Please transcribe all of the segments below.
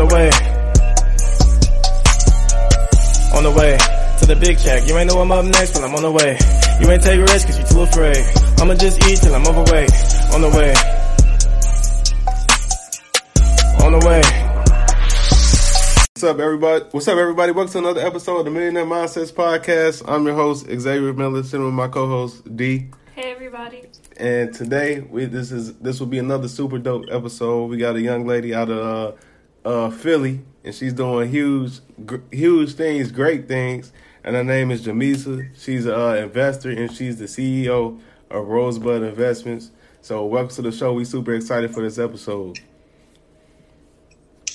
The way. On the way to the big check. You ain't know I'm up next, but I'm on the way. You ain't take risks cause you too afraid. I'ma just eat till I'm overweight. On the way. On the way. What's up, everybody? What's up, everybody? Welcome to another episode of the Millionaire Mindsets Podcast. I'm your host, Xavier Miller, sitting with my co-host D. Hey everybody. And today, we this is this will be another super dope episode. We got a young lady out of uh, uh, Philly, and she's doing huge, gr- huge things, great things. And her name is Jamisa. She's an uh, investor, and she's the CEO of Rosebud Investments. So, welcome to the show. We super excited for this episode.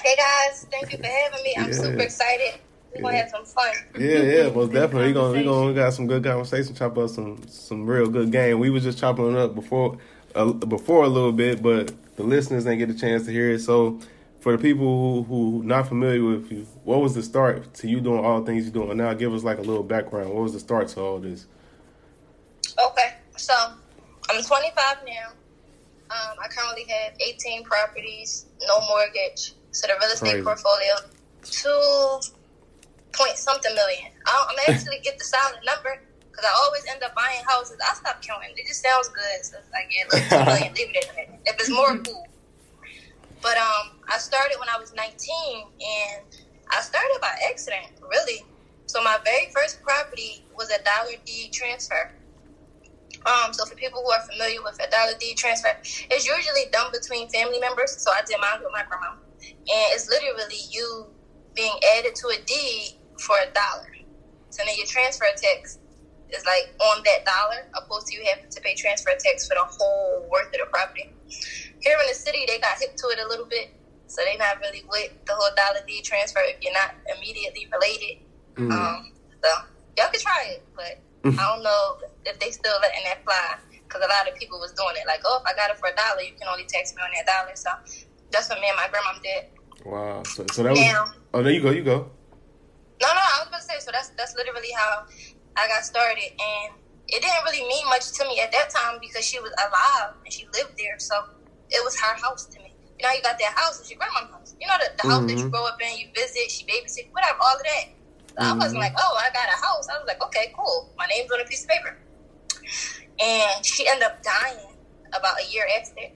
Hey guys, thank you for having me. I'm Yeah. super excited. We're gonna have some fun. Yeah, yeah, most definitely. We gonna we gonna we got some good conversation. Chop up some some real good game. We was just chopping it up before uh, before a little bit, but the listeners didn't get a chance to hear it. So for the people who who not familiar with you, what was the start to you doing all the things you're doing now? Give us like a little background. What was the start to all this? Okay, so I'm 25 now. Um, I currently have 18 properties, no mortgage. So the real estate Crazy. portfolio, two point something million. I don't, I'm actually get the solid number because I always end up buying houses. I stop counting. It just sounds good. So it's like, yeah, look, two million, leave it at that. If it's more, cool. But um, I started when I was 19, and I started by accident, really. So my very first property was a dollar deed transfer. Um, so for people who are familiar with a dollar deed transfer, it's usually done between family members. So I did mine with my grandma, and it's literally you being added to a deed for a dollar. So then your transfer tax is like on that dollar, opposed to you having to pay transfer tax for the whole worth of the property. Here in the city, they got hip to it a little bit, so they're not really with the whole dollar deed transfer if you're not immediately related. Mm. Um, so y'all can try it, but I don't know if they still letting that fly because a lot of people was doing it. Like, oh, if I got it for a dollar, you can only tax me on that dollar. So that's what me and my grandma did. Wow. So, so that was. Now, Oh, there you go. You go. no, no, I was about to say. So that's that's literally how I got started, and it didn't really mean much to me at that time because she was alive and she lived there, so it was her house to me. You know, you got that house, it's your grandma's house. You know, the, the house that you Mhm. grow up in, you visit, she babysit, whatever, all of that. So I wasn't like, oh, I got a house. I was like, okay, cool. My name's on a piece of paper. And she ended up dying about a year after.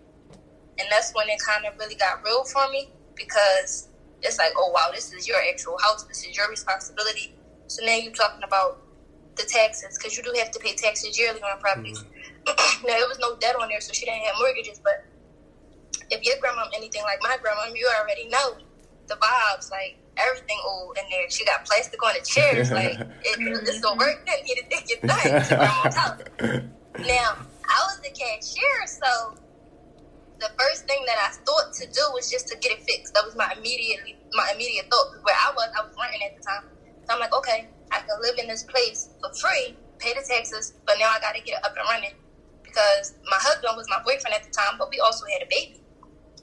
And that's when it kind of really got real for me because it's like, oh, wow, this is your actual house. This is your responsibility. So now you're talking about the taxes because you do have to pay taxes yearly on properties. now, there was no debt on there, so she didn't have mortgages. But if your grandma anything like my grandma, you already know the vibes, like everything old in there. She got plastic on the chairs, like it, it's the mm-hmm. work that needed to get done. It's your grandma's house. Now, I was the cashier, so the first thing that I thought to do was just to get it fixed. That was my immediate my immediate thought. Where I was, I was renting at the time. So I'm like, okay, I can live in this place for free, pay the taxes, but now I got to get it up and running because my husband was my boyfriend at the time, but we also had a baby,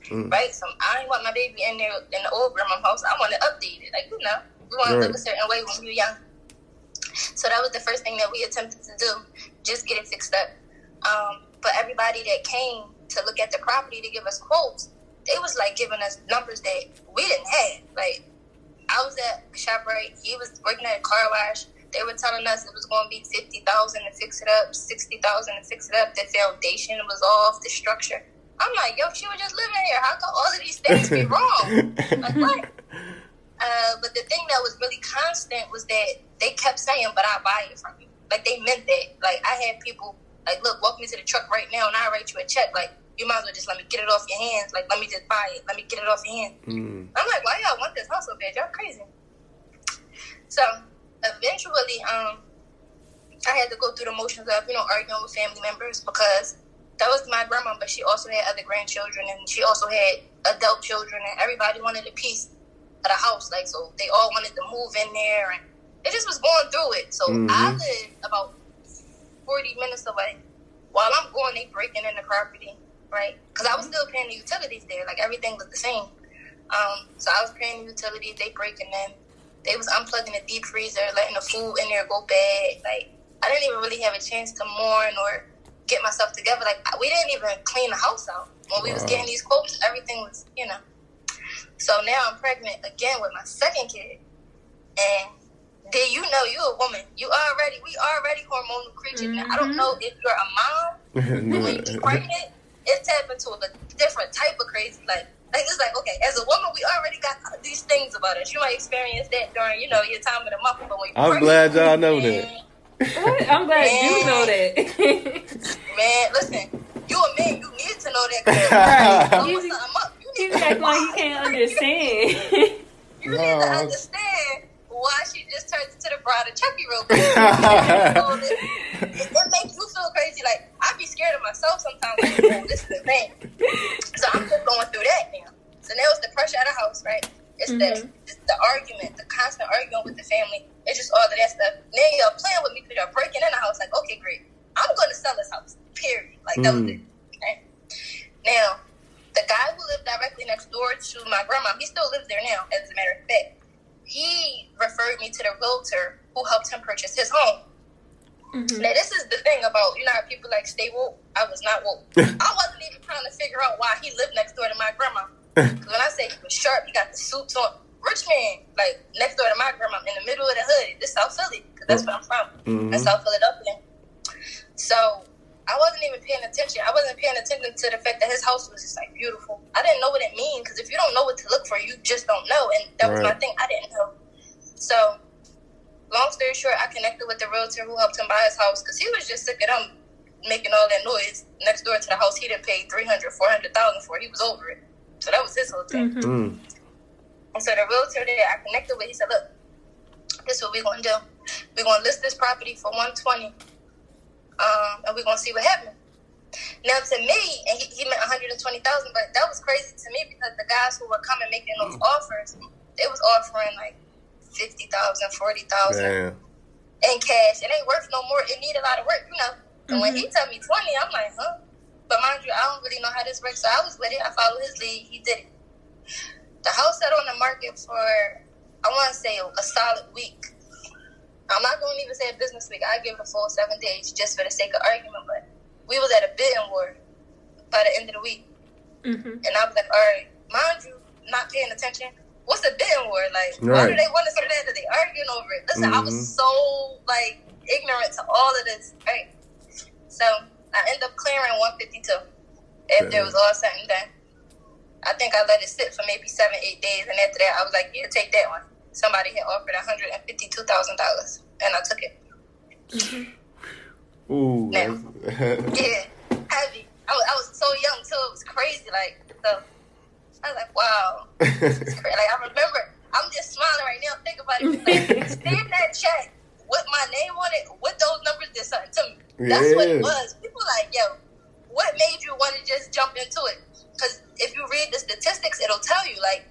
Mm. right? So I didn't want my baby in there in the old grandma's house. I want to update it, like you know, we want to live Right. a certain way when you're young. So that was the first thing that we attempted to do, just get it fixed up. Um, but everybody that came to look at the property to give us quotes, they was like giving us numbers that we didn't have. Like I was at ShopRite, he was working at a car wash. They were telling us it was going to be fifty thousand to fix it up, sixty thousand to fix it up. The foundation was off, the structure. I'm like, yo, she was just living here. How come all of these things be wrong? Like what? Uh, but the thing that was really constant was that they kept saying, "But I'll buy it from you." Like they meant that. Like I had people like, "Look, walk me to the truck right now, and I'll write you a check." Like you might as well just let me get it off your hands. Like let me just buy it. Let me get it off your hands. Mm. I'm like, why y'all want this house so bad? Y'all crazy. So eventually, um, I had to go through the motions of you know arguing with family members because that was my grandma, but she also had other grandchildren and she also had adult children, and everybody wanted a piece of the house. Like, so they all wanted to move in there, and it just was going through it. So Mhm. I live about 40 minutes away. While I'm going, they breaking in the property, right? Because I was still paying the utilities there. Like, everything was the same. Um, so I was paying the utilities, they breaking in. They was unplugging the deep freezer, letting the food in there go bad. Like, I didn't even really have a chance to mourn or get myself together. Like, we didn't even clean the house out. When we was getting these quotes, everything was, you know. So now I'm pregnant again with my second kid. And then you know you a woman. You already, we already hormonal creatures. Now, I don't Mhm. know if you're a mom, but when you're pregnant, it's tap into a different type of crazy. Like, like it's like, okay, as a woman, we already got these things about us. You might experience that during, you know, your time in the month, but when you're I'm pregnant, glad y'all know that. Man, What? I'm glad you know that. Man, listen, you a man, you need to know that. 'cause Right. don't You put just- something up. You He's need to acting like he why. can't understand. You need to understand why she just turned into the bride of Chucky real quick. So it, it, it makes you feel crazy. Like I be scared of myself sometimes. Like, oh, this is the thing. So I'm just going through that now. So now it's the pressure out of the house, right? It's the Mhm. it's the argument, the constant arguing with the family. It's just all of that stuff. Now you're playing with me because you're breaking in the house. Like, okay, great. I'm going to sell this house. Period. Like that was Mm. it. Okay. Now, the guy who lived directly next door to my grandma, he still lives there now, as a matter of fact. He referred me to the realtor who helped him purchase his home. Mhm. Now, this is the thing about, you know, how people like stay woke. I was not woke. I wasn't even trying to figure out why he lived next door to my grandma. when I say he was sharp, he got the suits on. Rich man, like next door to my grandma, in the middle of the hood. This South Philly, because that's where I'm from. Mhm. That's South Philadelphia. So I wasn't even paying attention. I wasn't paying attention to the fact that his house was just like beautiful. I didn't know what it means because if you don't know what to look for, you just don't know. And that was my thing. I didn't know. So, long story short, I connected with the realtor who helped him buy his house because he was just sick of them making all that noise next door to the house he didn't pay 300000 400000 for. He was over it. So that was his whole thing. Mhm. Mm. And so the realtor that I connected with, he said, "Look, this is what we're gonna do. We're gonna list this property for one twenty, um, and we're gonna see what happens." Now, to me, and he, he meant one hundred and twenty thousand, but that was crazy to me because the guys who were coming making those offers, they was offering like fifty thousand, forty thousand Damn. in cash. It ain't worth no more. It need a lot of work, you know. And when he told me twenty, I'm like, huh? But mind you, I don't really know how this works, so I was with it. I followed his lead. He did it. The house sat on the market for I want to say a, a solid week. I'm not going to even say a business week. I give it a full seven days just for the sake of argument. But we was at a bidding war by the end of the week, Mhm. and I was like, all right, mind you, not paying attention. What's a bidding war? Like, why do they want to say that? Are they arguing over it? Listen, I Mhm. was so like ignorant to all of this, right? So I end up clearing 152 if Yeah. it was all said and done. I think I let it sit for maybe seven, eight days, and after that, I was like, "Yeah, take that one." Somebody had offered one hundred and fifty-two thousand dollars, and I took it. Ooh. Now. Yeah, heavy. I was, I was so young too. It was crazy. Like, so I was like, "Wow, crazy." Like, I remember, I'm just smiling right now. Think about it. Like, seeing that check with my name on it, with those numbers did something to me. That's what it was. People like, yo, what made you want to just jump into it? Because if you read the statistics, it'll tell you like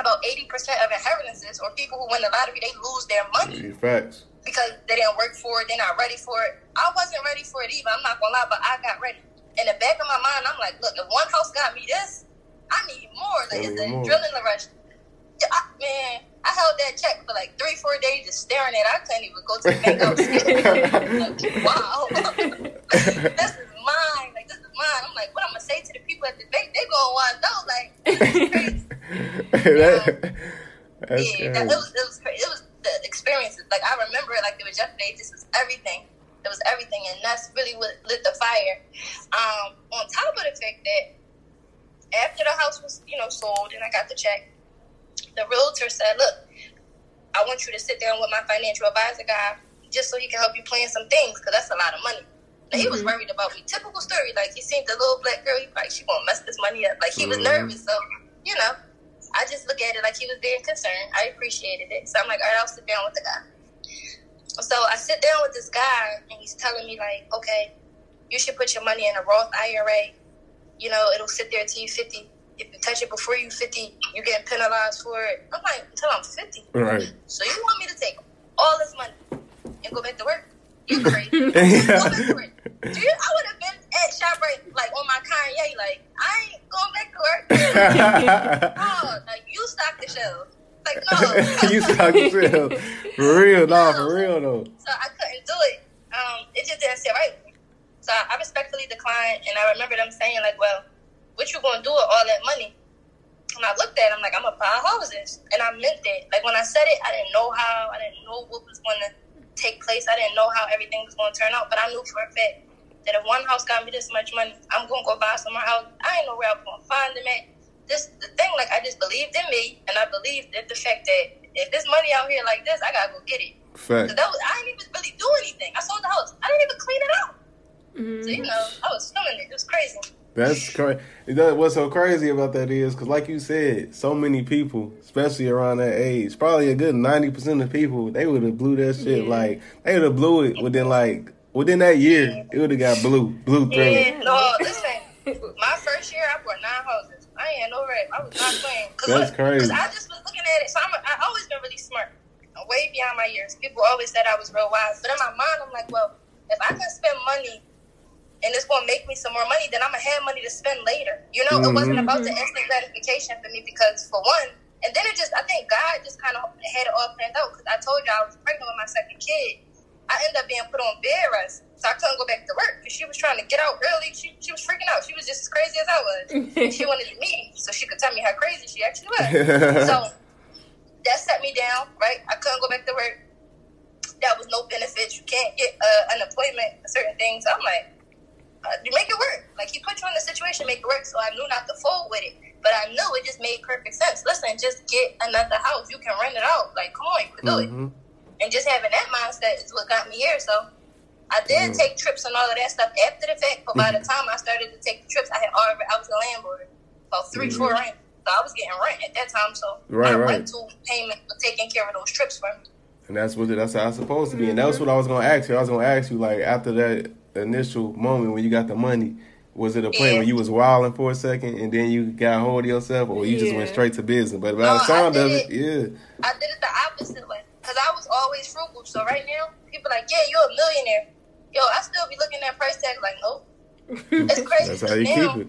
about 80% of inheritances or people who win the lottery, they lose their money Facts. because they didn't work for it, they're not ready for it. I wasn't ready for it either. I'm not gonna lie, but I got ready. In the back of my mind, I'm like, look, if one house got me this, I need more. Like I it's a more. adrenaline rush. Yeah, I, man, I held that check for like three, four days just staring at it. I couldn't even go to the bank. I was like, wow. this is mine. Like mine. I'm like, what I'm gonna say to the people at the bank? They gonna want to know. Like, this is that, that's yeah, that, it was it was crazy. It was the experiences. Like I remember it like it was yesterday. This was everything. It was everything, and that's really what lit the fire. Um, on top of the fact that after the house was you know sold and I got the check, the realtor said, "Look, I want you to sit down with my financial advisor guy just so he can help you plan some things because that's a lot of money." He was Mhm. worried about me. Typical story. Like he seen the little black girl. He like she gonna mess this money up. Like he was Mhm. nervous. So you know, I just look at it like he was being concerned. I appreciated it. So I'm like, all right, I'll sit down with the guy. So I sit down with this guy, and he's telling me like, okay, you should put your money in a Roth IRA. You know, it'll sit there till you 50. if you touch it before you 50, you get penalized for it. I'm like, until I'm 50. Right. So you want me to take all this money and go back to work? You crazy. Go back to work. Dude, I would have been at ShopRite, like, on my Kanye, like, I ain't going back to work. oh, like, you stock the shelf. Like, no. you talk yourself. For real, nah, for real though. So I couldn't do it. Um, it just didn't sit right with me. So I respectfully declined, and I remember them saying, like, well, what you gonna do with all that money? And I looked at them like, I'm gonna buy houses. And I meant it. Like, when I said it, I didn't know how, I didn't know what was gonna take place. I didn't know how everything was gonna turn out, but I knew for a fact that if one house got me this much money, I'm gonna go buy some more house. I didn't know where I'm gonna find them at. This the thing, like I just believed in me, and I believed in the fact that if there's money out here like this, I gotta go get it. Fact. So that was, I didn't even really do anything. I sold the house. I didn't even clean it out. So you mm-hmm. know, I was feeling it. It was crazy. That's crazy. What's so crazy about that is because, like you said, so many people, especially around that age, probably a good ninety percent of people, they would have blew that shit. Yeah. Like they would have blew it within like within that year. It would have got blue, blue through. Yeah, no, listen. My first year, I bought nine houses. I ain't had no rep. I was not playing. Cause That's look, crazy. Cause I just was looking at it. So I'm, I always been really smart. I'm way beyond my years. People always said I was real wise, but in my mind, I'm like, well, if I can spend money and it's gonna make me some more money, then I'm gonna have money to spend later. You know, it wasn't about mm-hmm. the instant gratification for me because, for one, and then it just, I think God just kind of had it all planned out because I told you I was pregnant with my second kid. I ended up being put on bed rest, so I couldn't go back to work because she was trying to get out early. She she was freaking out. She was just as crazy as I was. She wanted to meet me so she could tell me how crazy she actually was. so that set me down, right? I couldn't go back to work. That was no benefits. You can't get uh, unemployment for certain things. I'm like, uh, you make it work. Like he put you in the situation, make it work. So I knew not to fold with it, but I knew it just made perfect sense. Listen, just get another house. You can rent it out. Like, come on, you can do it. And just having that mindset is what got me here. So I did Mm. take trips and all of that stuff after the fact, but by the time I started to take the trips, I had already I was a landlord about 3 Mhm. four rent. So I was getting rent at that time. So Right, my right. rental payment was taking care of those trips for me. And that's what that's how it's supposed to be. And that's what I was gonna ask you. I was gonna ask you like after that initial moment when you got the money, was it a point Yeah. where you was wilding for a second and then you got hold of yourself, or you just went straight to business? But by No, the I sound of did it, yeah, I did it the opposite way because I was always frugal. So right now, people like, yeah, you're a millionaire. Yo, I still be looking at price tag like, nope. It's crazy. that's how you now, keep it.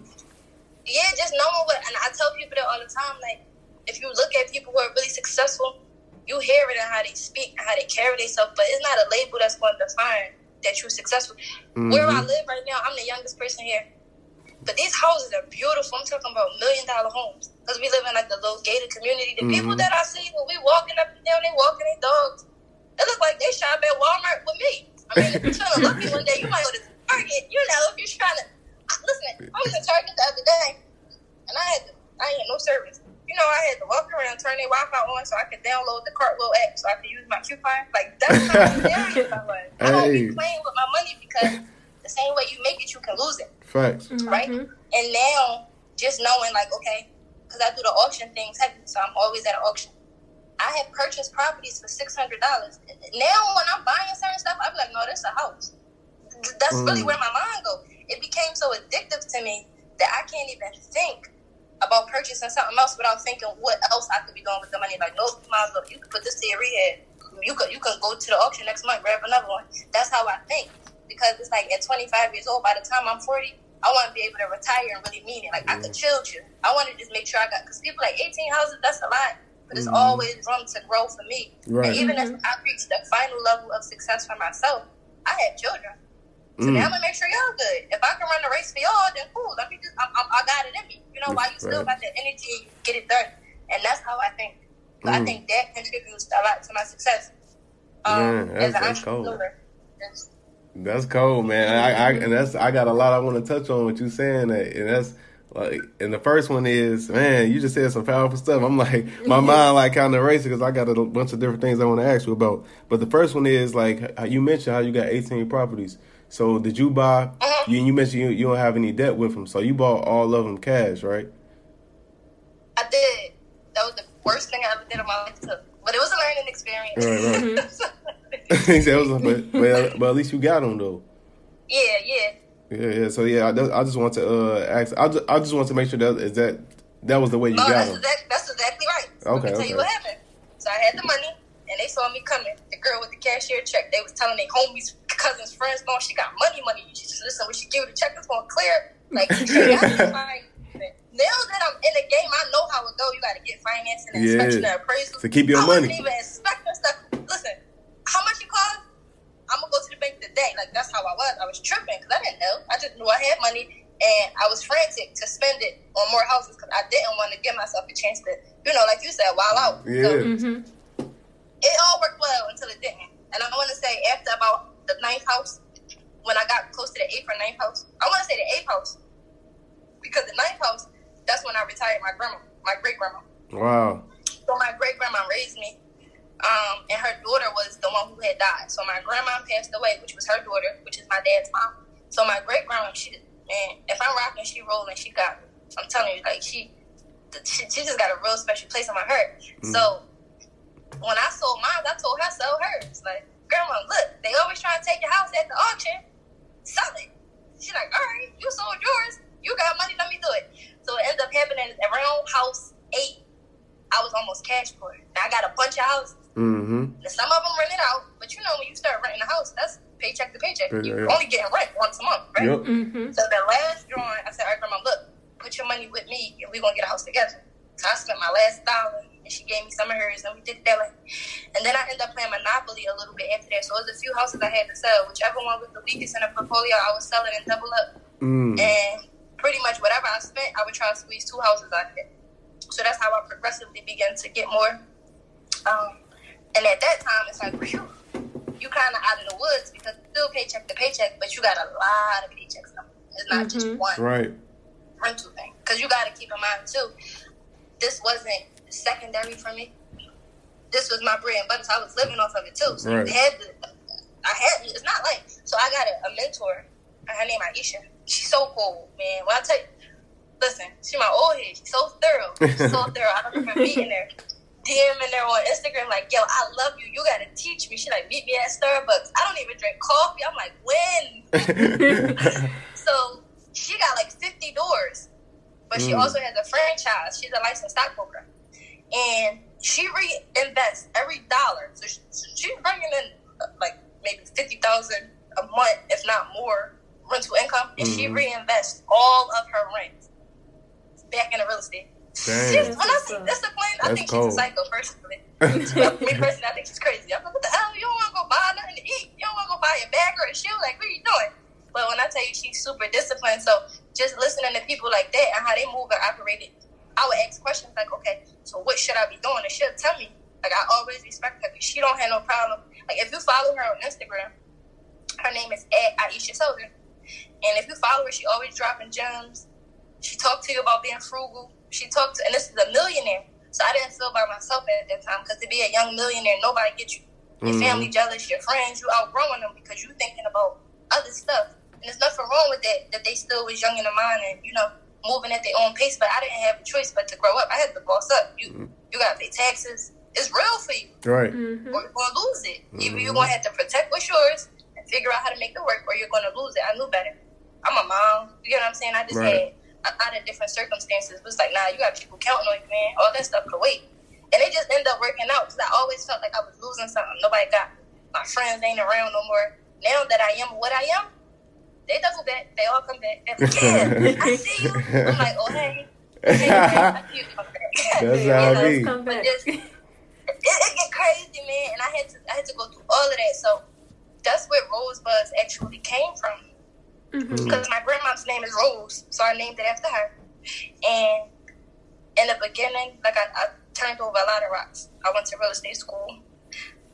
Yeah, just knowing what, and I tell people that all the time. Like, if you look at people who are really successful, you hear it in how they speak, and how they carry themselves. But it's not a label that's going to define that you're successful. Where I Mhm. live right now, I'm the youngest person here. But these houses are beautiful. I'm talking about million dollar homes because we live in like the little gated community. The people Mhm. that I see when we walking up and down, they walking their dogs. It look like they shop at Walmart with me. I mean, if you're trying to lucky one day, you might go to Target. You know, if you're trying to listen, I was in Target the other day, and I had to, I had no service. You know, I had to walk around, turn their Wi-Fi on so I could download the Cartwheel app so I could use my coupon. Like that's how serious I was. I don't be playing with my money because the same way you make it, you can lose it Facts. right? And now, just knowing, like, okay, because I do the auction things heavy, so I'm always at an auction. I have purchased properties for six hundred dollars. Now, when I'm buying certain stuff, I'm like, no, that's a house. That's really Mm. where my mind goes. It became so addictive to me that I can't even think about purchasing something else without thinking what else I could be doing with the money. Like, no, you might as well, you could put this to your rehab. You could you could go to the auction next month, grab another one. That's how I think because it's like at 25 years old, by the time I'm 40, I want to be able to retire and really mean it. Like I could chill, chill. I want to just make sure I got because people like 18 houses, that's a lot, but it's Mhm. always room to grow for me. Right. And even if I reach the final level of success for myself, I have children. So now I'm Mm. gonna make sure y'all good. If I can run the race for y'all, then cool. Let me just, I'm, I'm, I got it in me. You know, why you still Right. got the energy, get it done. And that's how I think. So I Mm. think that contributes a lot to my success. Um, Man, that's- as an that's cold. entrepreneur. It's- That's cold, man. I, I and that's I got a lot I want to touch on what you saying that, and that's like, and the first one is, man, you just said some powerful stuff. I'm like, my mind like kind of racing because I got a bunch of different things I want to ask you about. But the first one is like, you mentioned how you got 18 properties. So did you buy? Mhm. You, you mentioned you, you don't have any debt with them, so you bought all of them cash, right? I did. That was the worst thing I ever did in my life. But it was a learning experience. Right, he said, was, but, but but at least you got them though. yeah, yeah. Yeah, yeah. So yeah, I, just- I just want to uh ask. I just, I just want to make sure that is that That was the way you No, got that's, them. exact, that's exactly right. So Okay, tell okay. you what happened. So I had the money, and they saw me coming. The girl with the cashier check, they was telling their homies, cousins, friends, no, she got money, money. You just listen. When she give you the check, it's going to clear. Like, now that I'm in the game, I know how it go. You got to get financing and Yeah. inspection and appraisal. To keep your I money. wasn't even inspecting stuff. Listen, how much it cost? I'm gonna go to the bank today. Like that's how I was. I was tripping because I didn't know. I just knew I had money, and I was frantic to spend it on more houses because I didn't want to give myself a chance to, you know, like you said, while out. So Yeah. Mm-hmm. it all worked well until it didn't. And I want to say after about the ninth house, when I got close to the eighth or ninth house, I want to say the eighth house because the ninth house, that's when I retired my grandma, my great grandma. Wow. So my great grandma raised me, um, and her daughter was the one who had died. So my grandma passed away, which was her daughter, which is my dad's mom. So my great grandma, she man, if I'm rocking, she rolling, she got. me. I'm telling you, like she, she, she just got a real special place in my heart. So when I sold mine, I told her sell hers. Like, grandma, look, they always try to take your house at the auction. Sell it. She's like, all right, you sold yours. You got money, let me do it. So it ended up happening around house eight. I was almost cash poor. I got a bunch of houses. Mm-hmm. And some of them rented out, but you know when you start renting a house, that's paycheck to paycheck. Yeah, You yeah. only getting rent once a month, right? Yep. Mm-hmm. So the last drawing, I said, all right, grandma, look, put your money with me and we're going to get a house together. So I spent my last dollar and she gave me some of hers and we did that. way. And then I ended up playing Monopoly a little bit after that. So it was a few houses I had to sell. Whichever one was the weakest in the portfolio, I would sell it and double up. Mm. And pretty much whatever I spent, I would try to squeeze two houses out of it. So that's how I progressively began to get more. Um, and at that time, it's like, phew, you kind of out of the woods because it's still paycheck to paycheck, but you got a lot of paychecks coming. It's not just Mhm. one Right. rental thing. Because you got to keep in mind, too, this wasn't secondary for me. This was my bread and butter, so I was living off of it, too. So Right. had to, I had, it's not like, so I got a, a mentor, her name Aisha. She's so cool, man. When I tell you, listen, she my old head. She's so thorough. She's so thorough. I don't remember meeting her, DMing her on Instagram, like, yo, I love you. You got to teach me. She like, meet me at Starbucks. I don't even drink coffee. I'm like, when? So she got like 50 doors, but she Mm. also has a franchise. She's a licensed stockbroker, and she reinvests every dollar. So, she, so she's bringing in like maybe fifty thousand a month, if not more, rental income, and she Mhm. reinvests all of her rent back into real estate. Dang. She's, when I say discipline, I That's think cold. she's a psycho. Personally, me personally, I think she's crazy. I'm like, what the hell? You don't want to go buy nothing to eat. You don't want to go buy a bag or a shoe. Like, what are you doing? But when I tell you she's super disciplined, so just listening to people like that and how they move and operate it, I would ask questions like, okay, so what should I be doing? And she'll tell me. Like, I always respect her because she don't have no problem. Like, if you follow her on Instagram, her name is at Aisha Southern. And if you follow her, she always dropping gems. She talked to you about being frugal. She talked to, and this is a millionaire. So I didn't feel by myself at that time because to be a young millionaire, nobody gets you. Your Mhm. family jealous, your friends, you outgrowing them because you thinking about other stuff. And there's nothing wrong with that, that they still was young in the mind and, you know, moving at their own pace. But I didn't have a choice but to grow up. I had to boss up. You you got to pay taxes. It's real for you Right. Mm-hmm. or you're going to lose it. Either you're going to have to protect what's yours and figure out how to make it work, or you're going to lose it. I knew better. I'm a mom. You get what I'm saying? I just Right. had a lot of different circumstances. Was like, nah, you got people counting on you, man. All that stuff could wait. And it just ended up working out because I always felt like I was losing something. Nobody got. My friends ain't around no more. Now that I am what I am, they double back. They all come back. Like, yeah, I see you. I'm like, oh, hey. Hey, I see you. Come back. That's how know? it be. Come But back. just, it, it get crazy, man. And I had to I had to go through all of that. So that's where Rosebud's actually came from. Mm-hmm. Because my grandma's name is Rose, so I named it after her. And in the beginning, like I, I turned over a lot of rocks. I went to real estate school.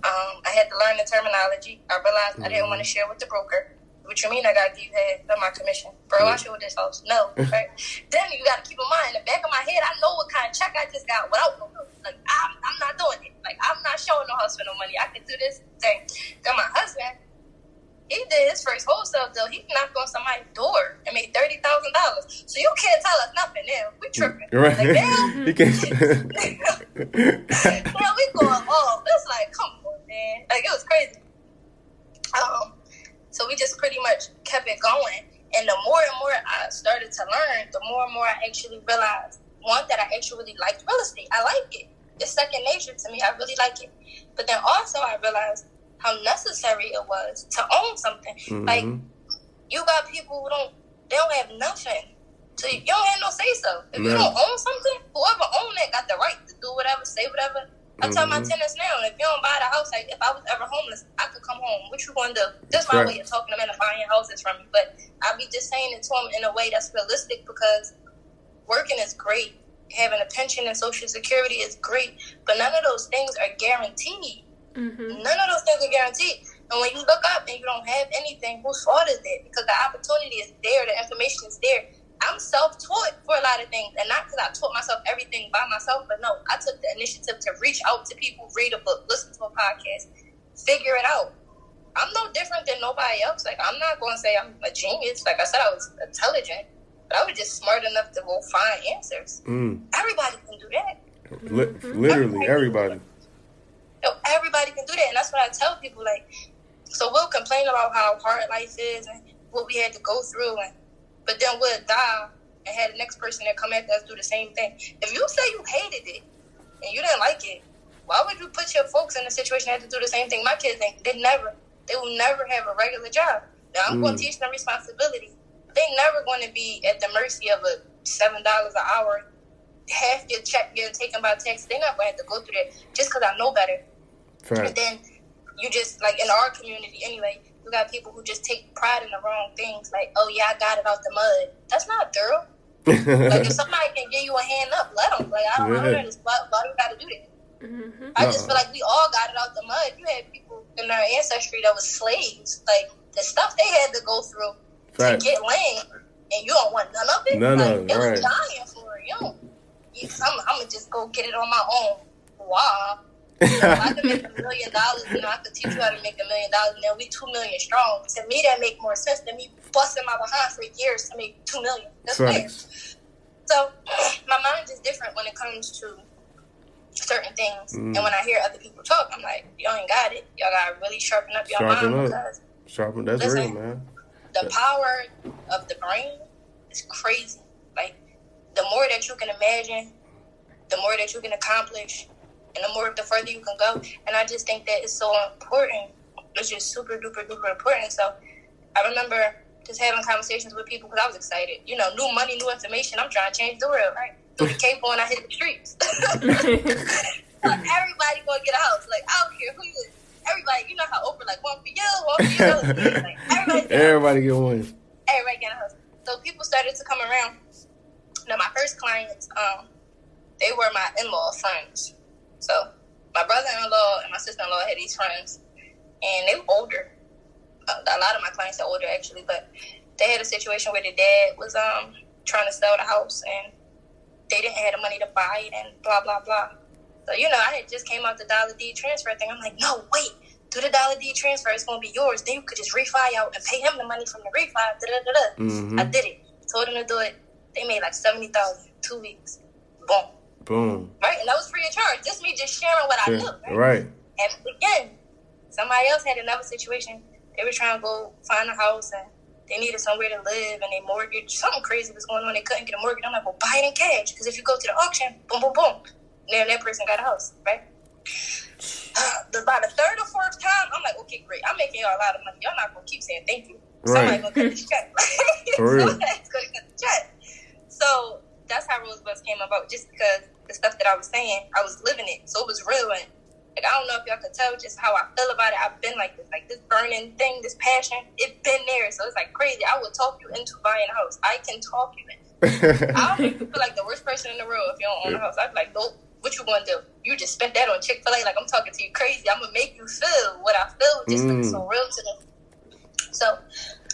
Um, I had to learn the terminology. I realized I didn't want to share with the broker. What you mean I gotta give half of my commission? Bro, I showed this house. No, right? then you gotta keep in mind, in the back of my head, I know what kind of check I just got without no. Like, I'm, I'm not doing it. Like, I'm not showing no house for no money. I can do this thing. Then my husband, he did his first wholesale deal. He knocked on somebody's door and made $30,000. So you can't tell us nothing now. We tripping. You're right. Like, now, you can. yeah, we going off. It's like, come on, man. Like, it was crazy. Um, so we just pretty much kept it going. And the more and more I started to learn, the more and more I actually realized one that I actually really liked real estate. I like it. It's second nature to me. I really like it. But then also I realized how necessary it was to own something. Like Mhm. you got people who don't they don't have nothing. So you don't have no say so. If you don't own something, whoever own it got the right to do whatever, say whatever. I tell my tenants now, if you don't buy the house, like if I was ever homeless, I could come home. What you gonna do? This my Right. way of talking them into buying houses from me. But I be just saying it to them in a way that's realistic because working is great. Having a pension and social security is great, but none of those things are guaranteed. Mm-hmm. None of those things are guaranteed. And when you look up and you don't have anything, whose fault is it? Because the opportunity is there, the information is there. I'm self-taught for a lot of things, and not because I taught myself everything by myself, but no, I took the initiative to reach out to people, read a book, listen to a podcast, figure it out. I'm no different than nobody else. Like I'm not going to say I'm a genius. Like I said, I was intelligent, but I was just smart enough to go find answers. Mm. Everybody can do that. Li- literally everybody. Yo, everybody can do that, and that's what I tell people. Like, so we'll complain about how hard life is and what we had to go through, and but then we'll die and have the next person that come after us do the same thing. If you say you hated it and you didn't like it, why would you put your folks in a situation that have to do the same thing? My kids, they, they never, they will never have a regular job. Now I'm going Mm. to teach them responsibility. They never going to be at the mercy of a seven dollars an hour. Half your check getting taken by tax. They're not going to have to go through that just because I know better. And Fact. then you just like in our community anyway, you got people who just take pride in the wrong things. Like, oh yeah, I got it out the mud. That's not thorough. Like if somebody can give you a hand up, let them. Like I don't, I don't Yeah. understand why, why you got to do that. Mm-hmm. I just Uh-uh. feel like we all got it out the mud. You had people in our ancestry that was slaves. Like the stuff they had to go through Fact. to get land, and you don't want none of it. None like, of it, They was right. dying for it. You don't. You, I'm, I'm gonna just go get it on my own. Wow. I could make a million dollars, you know, I could teach you how to make a million dollars, and then we two million strong. To me, that make more sense than me busting my behind for years to make two million. That's. Facts. So my mind is different when it comes to certain things. Mm. And when I hear other people talk, I'm like, y'all ain't got it. Y'all gotta really sharpen up your Sharpen mind up. because Sharpen. That's Listen. real, man. the power of the brain is crazy. Like the more that you can imagine, the more that you can accomplish, and the more the further you can go. And I just think that it's so important. It's just super duper duper important. So I remember just having conversations with people because I was excited. You know, new money, new information. I'm trying to change the world, right? Through the cape on, I hit the streets. Everybody gonna get a house. Like I don't care who you is. Everybody, you know how Oprah like one for you, one for you. Like, everybody, get Everybody get one. everybody get a house. So people started to come around. Now my first clients, um, they were my in-law friends. So my brother-in-law and my sister-in-law had these friends, and they were older. Uh, a lot of my clients are older actually, but they had a situation where the dad was um trying to sell the house, and they didn't have the money to buy it, and blah blah blah. So you know, I had just came out the dollar deed transfer thing. I'm like, no, wait, do the dollar deed transfer. It's gonna be yours. Then you could just refi out and pay him the money from the refi. Da da da da. Mhm. I did it. Told him to do it. They made like seventy thousand two weeks. Boom. Boom. Right, and that was free of charge. Just me just sharing what I knew. Right? Right. And again, somebody else had another situation. They were trying to go find a house and they needed somewhere to live and they mortgage. Something crazy was going on. They couldn't get a mortgage. I'm like, well, buy it in cash because if you go to the auction, boom, boom, boom, then that person got a house, right? Uh, by the third or fourth time, I'm like, okay, great. I'm making y'all a lot of money. Y'all not gonna keep saying thank you. Right. gonna cut this check. For real. Somebody's gonna cut the check. So that's how Rosebuds came about. Just because the stuff that I was saying, I was living it, so it was real. And like I don't know if y'all could tell just how I feel about it. I've been like this, like this burning thing, this passion. It's been there, so it's like crazy. I would talk you into buying a house. I can talk you in. I don't make you feel like the worst person in the world if you don't own a house. I'd be like, nope. What you gonna do? You just spent that on Chick Fil A. Like I'm talking to you crazy. I'm gonna make you feel what I feel just it's so real to them. So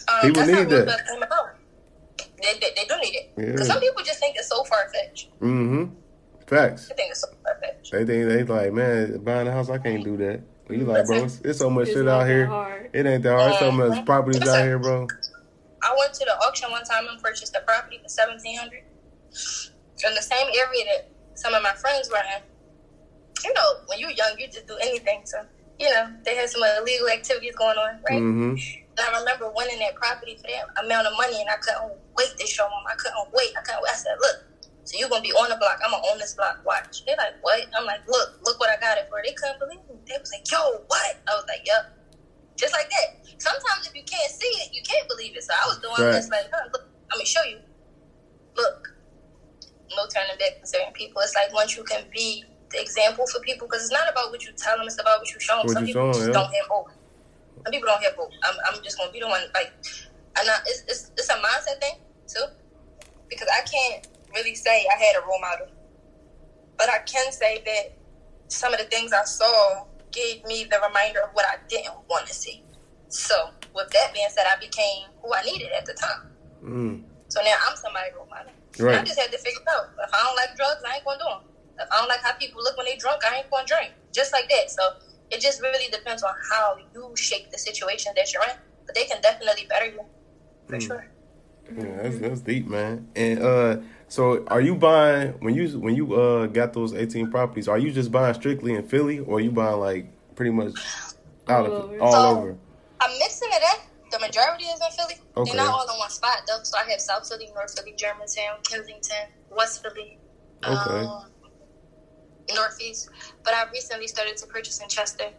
um, that's how that. Rosebud came about. They, they, they do need it because Yeah. some people just think it's so far fetched. mm-hmm. Facts. They think it's so far fetched. They think they like, man, buying a house, I can't do that. But you like, bro, it's, it's so much It's shit out here. hard. It ain't that hard. It's so much properties out here, bro. I went to the auction one time and purchased a property for seventeen hundred in the same area that some of my friends were in. You know, when you're young, you just do anything. So you know, they had some illegal activities going on, right? Mm-hmm. And I remember winning that property for that amount of money, and I couldn't wait to show them. I couldn't wait. I couldn't wait. I said, look, So you're gonna be on the block. I'm gonna own this block. Watch. They're like, what? I'm like, look, look what I got it for. They couldn't believe me. They was like, yo, what? I was like, yep. Just like that. Sometimes if you can't see it, you can't believe it. So I was doing Right. this like, huh, look, I'm gonna show you. Look, no turning back for certain people. It's like once you can be the example for people, because it's not about what you tell them, it's about what you show them. What Some you people show just yeah. don't have both. Some people don't have both. I'm, I'm just gonna be the one like, and I, it's, it's it's a mindset thing too, because I can't really say I had a role model, but I can say that some of the things I saw gave me the reminder of what I didn't want to see. So with that being said, I became who I needed at the time. Mm. So now I'm somebody role model. And I just had to figure it out. If I don't like drugs, I ain't gonna do them. If I don't like how people look when they drunk, I ain't gonna drink. Just like that. So it just really depends on how you shape the situation that you're in. But they can definitely better you for Mm. sure. Yeah, that's that's deep, man. And uh, so are you buying when you when you uh got those eighteen properties? Are you just buying strictly in Philly, or are you buying like pretty much out All of over. all So- over? I'm mixing it up. The majority is in Philly. Okay. They're not all in one spot though. So I have South Philly, North Philly, Germantown, Kensington, West Philly, Okay. um, Northeast. But I recently started to purchase in Chester.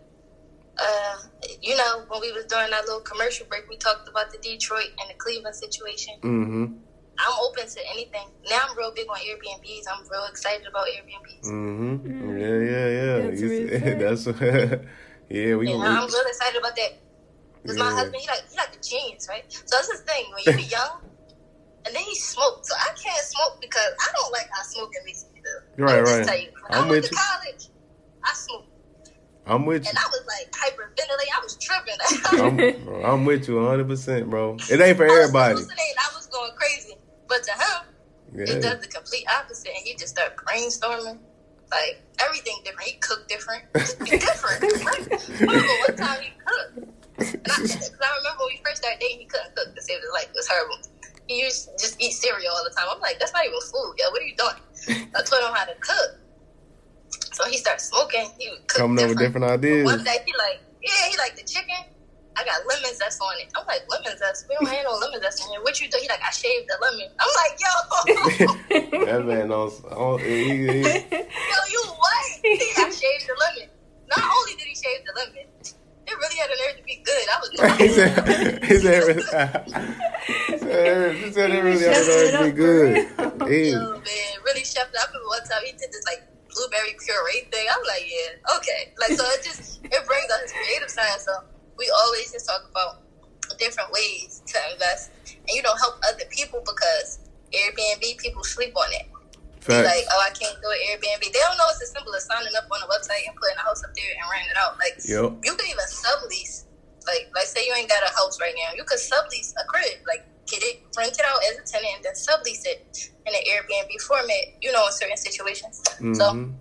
Uh, you know, when we was doing that little commercial break, we talked about the Detroit and the Cleveland situation. Mm-hmm. I'm open to anything. Now I'm real big on Airbnbs. I'm real excited about Airbnbs. Mm-hmm. Yeah, yeah, yeah. That's You really see- fair. that's yeah. We, Yeah, we I'm real excited about that. Because my husband, he like he like a genius, right? So that's his thing. When you're young, and then he smoked. So I can't smoke because I don't like how smoking makes me feel. Right, right. You, I'm I went with to you. college, I smoked, I'm with you. and I was like hyperventilating. I was tripping. I'm, bro, I'm with you 100, percent bro. It ain't for I was everybody. hallucinating. I was going crazy. But to him, he does the complete opposite, and he just started brainstorming. Like everything different. He cooked different. Different. Right? I remember one time he cooked. And I, cause I remember when we first started dating, he couldn't cook to save his life. It was horrible. To just eat cereal all the time. I'm like, that's not even food, yo. What are you doing? I taught him how to cook. So he started smoking. He would cook Coming up with different ideas. One day he like, yeah, he like the chicken. I got lemon zest on it. I'm like, lemon zest? We don't have no lemon zest in here. What you do? He like, I shaved the lemon. I'm like, yo, that man knows. Oh, he, he, yo, you what? He, I shaved the lemon. Not only did he shave the lemon, it really had a nerve to be good. I was he said, he said, he said, he said it uh, really Chefed it had to be good. for He- Yo, man, really chefed up. I remember one time he did this like blueberry puree thing. I'm like, yeah, okay. Like, so it just it brings out his creative side. So we always just talk about different ways to invest, and you know, help other people because Airbnb people sleep on it. Be Facts. like, oh, I can't do an Airbnb. They don't know it's as simple as signing up on a website and putting a house up there and renting it out. Like, Yep. you can even sublease. Like, like say you ain't got a house right now, you could sublease a crib. Like, get it, rent it out as a tenant, and then sublease it in an Airbnb format. You know, in certain situations. So Mhm.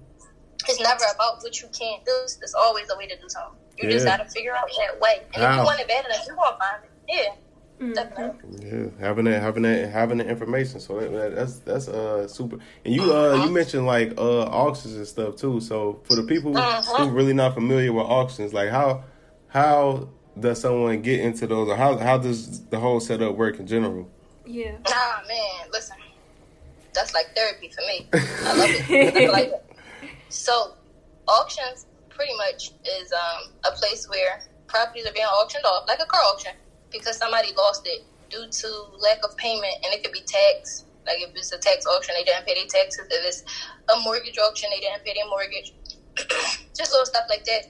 it's never about what you can't do. There's always a way to do something. You just got to figure out that way. And if you want it bad enough, you gonna find it. Yeah, Mhm. Yeah, having that, having that, having the information. So that, that, that's that's uh super. And you uh you mentioned like uh auctions and stuff too. So for the people Uh-huh. who really not familiar with auctions, like how how does someone get into those, or how how does the whole setup work in general? Yeah. Nah, man, listen. That's like therapy for me. I love it. I like it. So, auctions pretty much is um, a place where properties are being auctioned off, like a car auction, because somebody lost it due to lack of payment, and it could be tax. Like if it's a tax auction, they didn't pay their taxes. If it's a mortgage auction, they didn't pay their mortgage. Just little stuff like that.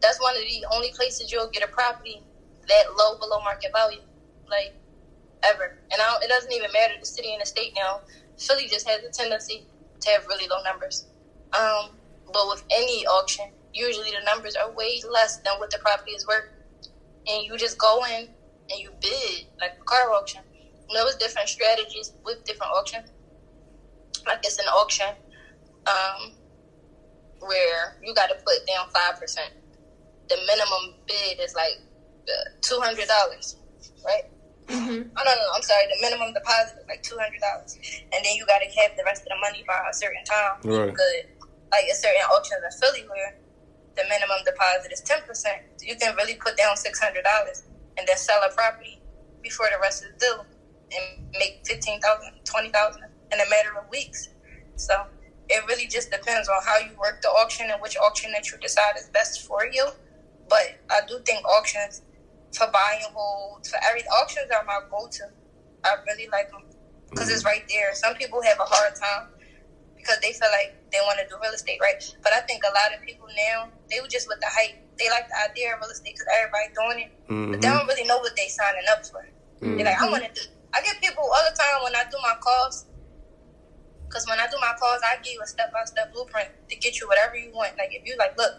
That's one of the only places you'll get a property that low below market value, like ever. And it doesn't even matter the city and the state now. Philly just has a tendency to have really low numbers. Um, but with any auction, usually the numbers are way less than what the property is worth. And you just go in and you bid like a car auction. And there was different strategies with different auctions. Like it's an auction um, where you got to put down five percent. The minimum bid is like uh, two hundred dollars, right? Mhm. Oh no, no, no, I'm sorry. The minimum deposit is like two hundred dollars, and then you got to have the rest of the money by a certain time. Right. Good. Like a certain auctions in Philly where the minimum deposit is ten percent. So you can really put down six hundred dollars and then sell a property before the rest is due and make fifteen thousand, twenty thousand in a matter of weeks. So it really just depends on how you work the auction and which auction that you decide is best for you. But I do think auctions for buy and hold, for every auctions are my go-to. I really like them because it's mm. right there. Some people have a hard time because they feel like they want to do real estate, right? But I think a lot of people now they were just with the hype. They like the idea of real estate because everybody's doing it, but they Mhm. don't really know what they're signing up for. They're like, I want to do. I get people all the time when I do my calls. Because when I do my calls, I give you a step by step blueprint to get you whatever you want. Like if you like, look,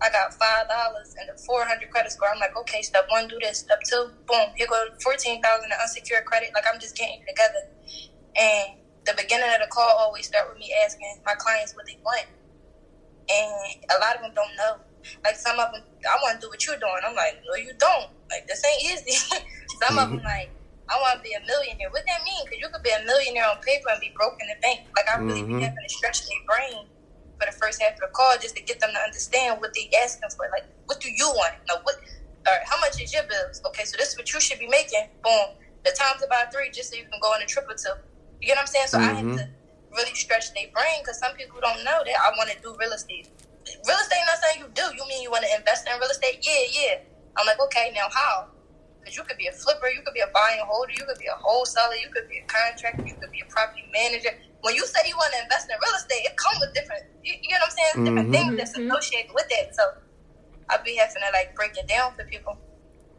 I got five dollars and a four hundred credit score. I'm like, okay, step one, do this. Step two, boom, here go fourteen thousand in unsecured credit. Like I'm just getting together. And the beginning of the call always start with me asking my clients what they want, and a lot of them don't know. Like some of them, I want to do what you're doing. I'm like, no, you don't. Like this ain't easy. some of them like. I want to be a millionaire. What that mean? Because you could be a millionaire on paper and be broke in the bank. Like I really Mhm. be having to stretch their brain for the first half of the call just to get them to understand what they asking for. Like, what do you want? Like, what? All right, how much is your bills? Okay, so this is what you should be making. Boom. The times about three, just so you can go on a trip or two. You get what I'm saying? So I have to really stretch their brain because some people don't know that I want to do real estate. Real estate not saying you do. You mean you want to invest in real estate? Yeah, yeah. I'm like, okay, now how? Because you could be a flipper, you could be a buy and holder, you could be a wholesaler, you could be a contractor, you could be a property manager. When you say you want to invest in real estate, it comes with different, you, you know what I'm saying? Different Mhm. things that's associated with that. So I'll be having to like break it down for people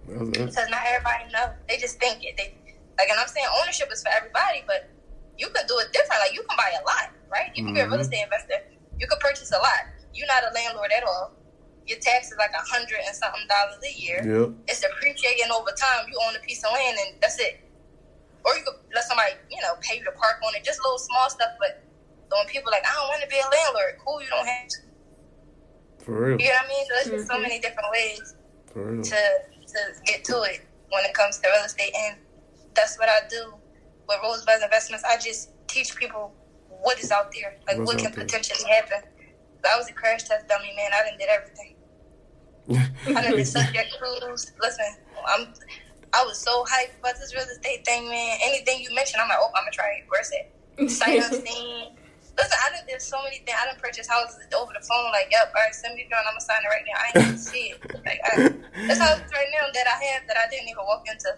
That's- that's- because not everybody know. They just think it. They like, and I'm saying ownership is for everybody, but you can do it different. Like you can buy a lot, right? You can be a real Mhm. estate investor. You can purchase a lot. You're not a landlord at all. Your tax is like a hundred and something dollars a year. Yep. It's appreciating over time. You own a piece of land and that's it. Or you could let somebody, you know, pay you to park on it. Just little small stuff. But when people are like, I don't want to be a landlord. Cool, you don't have to. For real. You know what I mean? So there's just so Mhm. many different ways to to get to it when it comes to real estate, and that's what I do with Rosebud Investments. I just teach people what is out there, like What's what can there. potentially happen. I was a crash test dummy, man. I done did everything. I done did subject cruise. Listen, I'm. I was so hyped about this real estate thing, man. Anything you mentioned, I'm like, oh, I'm gonna try it. Where's it? Sight unseen. Listen, I done did so many things. I done purchased houses over the phone. Like, yep, all right, send me drawing. I'm gonna sign it right now. I ain't even see it. Like, I, there's houses right now that I have that I didn't even walk into.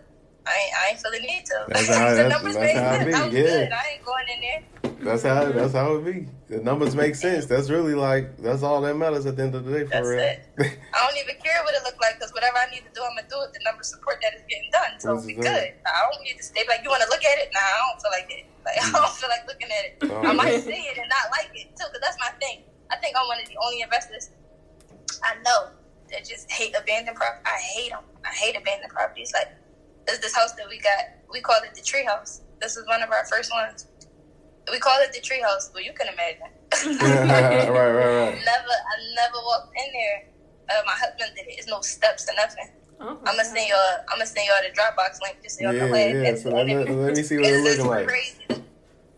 I ain't, I ain't feel the need to. That's how- the numbers that's made how it sense. be, I was yeah. good. I ain't going in there. That's how that's how it be. The numbers make sense. That's really like that's all that matters at the end of the day for That's real. it. I don't even care what it look like because whatever I need to do, I'm gonna do it. The numbers support that it's getting done, so we is good. it. I don't need to stay like you want to look at it. Nah, I don't feel like it. Like I don't mm. feel like looking at it. Oh. I might see it and not like it too, because that's my thing. I think I'm one of the only investors I know that just hate abandoned property. I hate them. I hate abandoned properties. Like there's this house that we got. We call it the tree house. This is one of our first ones. We call it the tree house. Well, you can imagine. right, right, right. Never, I never walked in there. Uh, my husband did it. It's no steps or nothing. Oh, I'm gonna send y'all. I'm gonna send y'all the Dropbox link just so y'all Yeah, can yeah. So it. let, let me see what It's, it's it's looking like. crazy.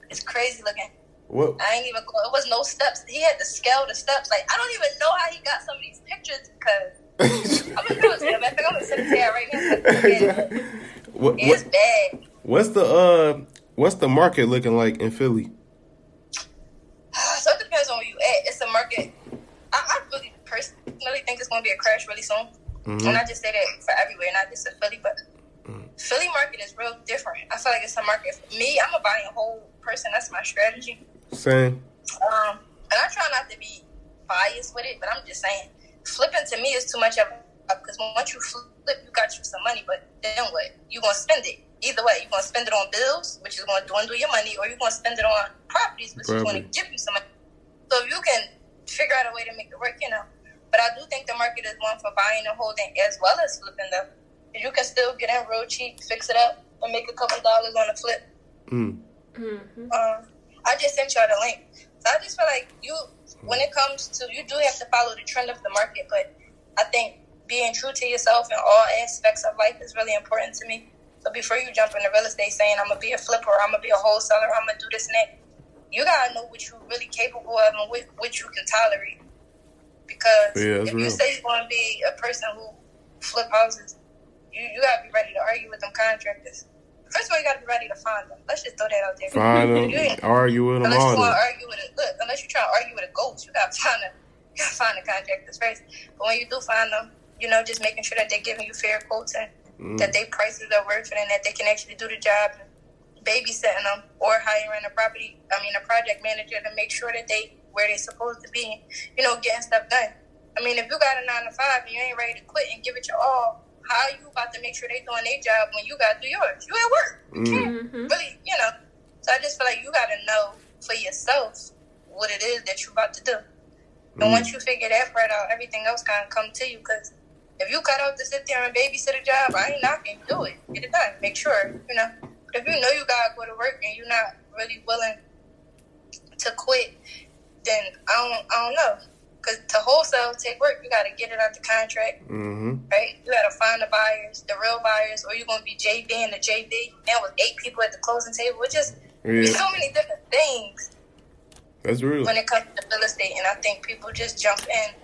It's crazy looking. What? I ain't even. Go, it was no steps. He had to scale the steps. Like I don't even know how he got some of these pictures because I'm gonna do it to you. Matter of fact, I'm gonna send it to you right now. what, It's what, bad. what's the uh what's the market looking like in Philly? So it depends on where you at. It's a market. I, I really personally think it's gonna be a crash really soon. Mhm. And I just say that for everywhere, not just in Philly, but Philly market is real different. I feel like it's a market for me. I'm a buying whole person. That's my strategy. Same. Um, and I try not to be biased with it, but I'm just saying, flipping to me is too much of a because once you flip, you got you some money, but then what? You gonna spend it either way. You gonna spend it on bills, which is gonna dwindle your money, or you gonna spend it on properties, which is gonna give you some money. So if you can figure out a way to make it work, you know. But I do think the market is one for buying and holding as well as flipping though. You can still get in real cheap, fix it up, and make a couple dollars on the flip. Mm. Mm-hmm. Um, I just sent y'all the link. I just feel like you, when it comes to, you do have to follow the trend of the market, but I think being true to yourself in all aspects of life is really important to me. So before you jump into real estate saying, I'm going to be a flipper, I'm going to be a wholesaler, I'm going to do this and that, you got to know what you're really capable of and what, what you can tolerate. Because Yeah, if you say you're going to be a person who flip houses, you, you got to be ready to argue with them contractors. First of all, you gotta be ready to find them. Let's just throw that out there. Find them, argue with them, Unless you want to argue with a look, unless you try to argue with a ghost, you gotta find them. You gotta find the contractors first. But when you do find them, you know, just making sure that they're giving you fair quotes and Mm. that their prices are worth it and that they can actually do the job. Babysitting them or hiring a property, I mean, a project manager to make sure that they where they're supposed to be. You know, getting stuff done. I mean, if you got a nine to five and you ain't ready to quit and give it your all, how are you about to make sure they're doing their job when you got to do yours? You at work. You Mm. can't Mm-hmm. really, you know. So I just feel like you got to know for yourself what it is that you're about to do. And Mm. once you figure that part out, everything else kind of come to you. Because if you cut out to sit there and babysit a job, I ain't knocking. Do it. Get it done. Make sure, you know. But if you know you got to go to work and you're not really willing to quit, then I don't, I don't know. Because to wholesale take work, you got to get it out the contract Mm-hmm. right? You gotta find the buyers, the real buyers, or you're gonna be JB and the JB. Now with eight people at the closing table, it's just there's Yeah, so many different things that's real. when it comes to real estate, and I think people just jump in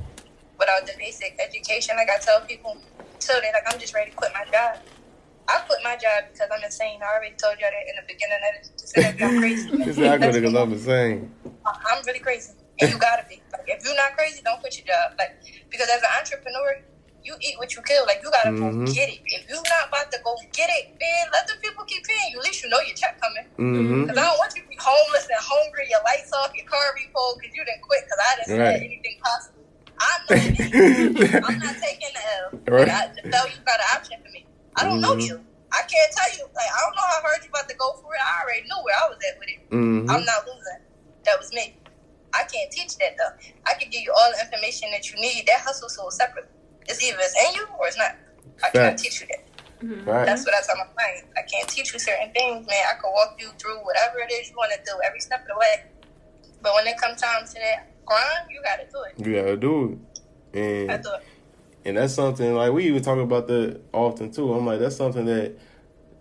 without the basic education. Like I tell people, till they like, I'm just ready to quit my job. I quit my job because I'm insane. I already told you all that in the beginning. That is just that I'm crazy. exactly because I'm same. I'm really crazy, and you gotta be. Like, if you're not crazy, don't quit your job. Like, because as an entrepreneur, you eat what you kill. Like, you gotta Mhm. go get it. If you're not about to go get it, man, let the people keep paying you. At least you know your check coming. Mm-hmm. Because I don't want you to be homeless and hungry, your lights off, your car repo, because you didn't quit. Because I didn't Right. say anything possible. I know me. I'm not taking the L. Right. I tell you got an option for me. I don't know Mhm. you. I can't tell you. Like, I don't know how hard you about to go for it. I already knew where I was at with it. Mm-hmm. I'm not losing. That was me. I can't teach that though. I can give you all the information that you need. That hustle so separate. It's either it's in you or it's not. I can't teach you that. Mm-hmm. Right. That's what I tell my clients. I can't teach you certain things, man. I can walk you through whatever it is you want to do every step of the way. But when it comes time to that grind, you gotta do it. You gotta do it. I And do it. and that's something like we even talk about that often too. I'm like that's something that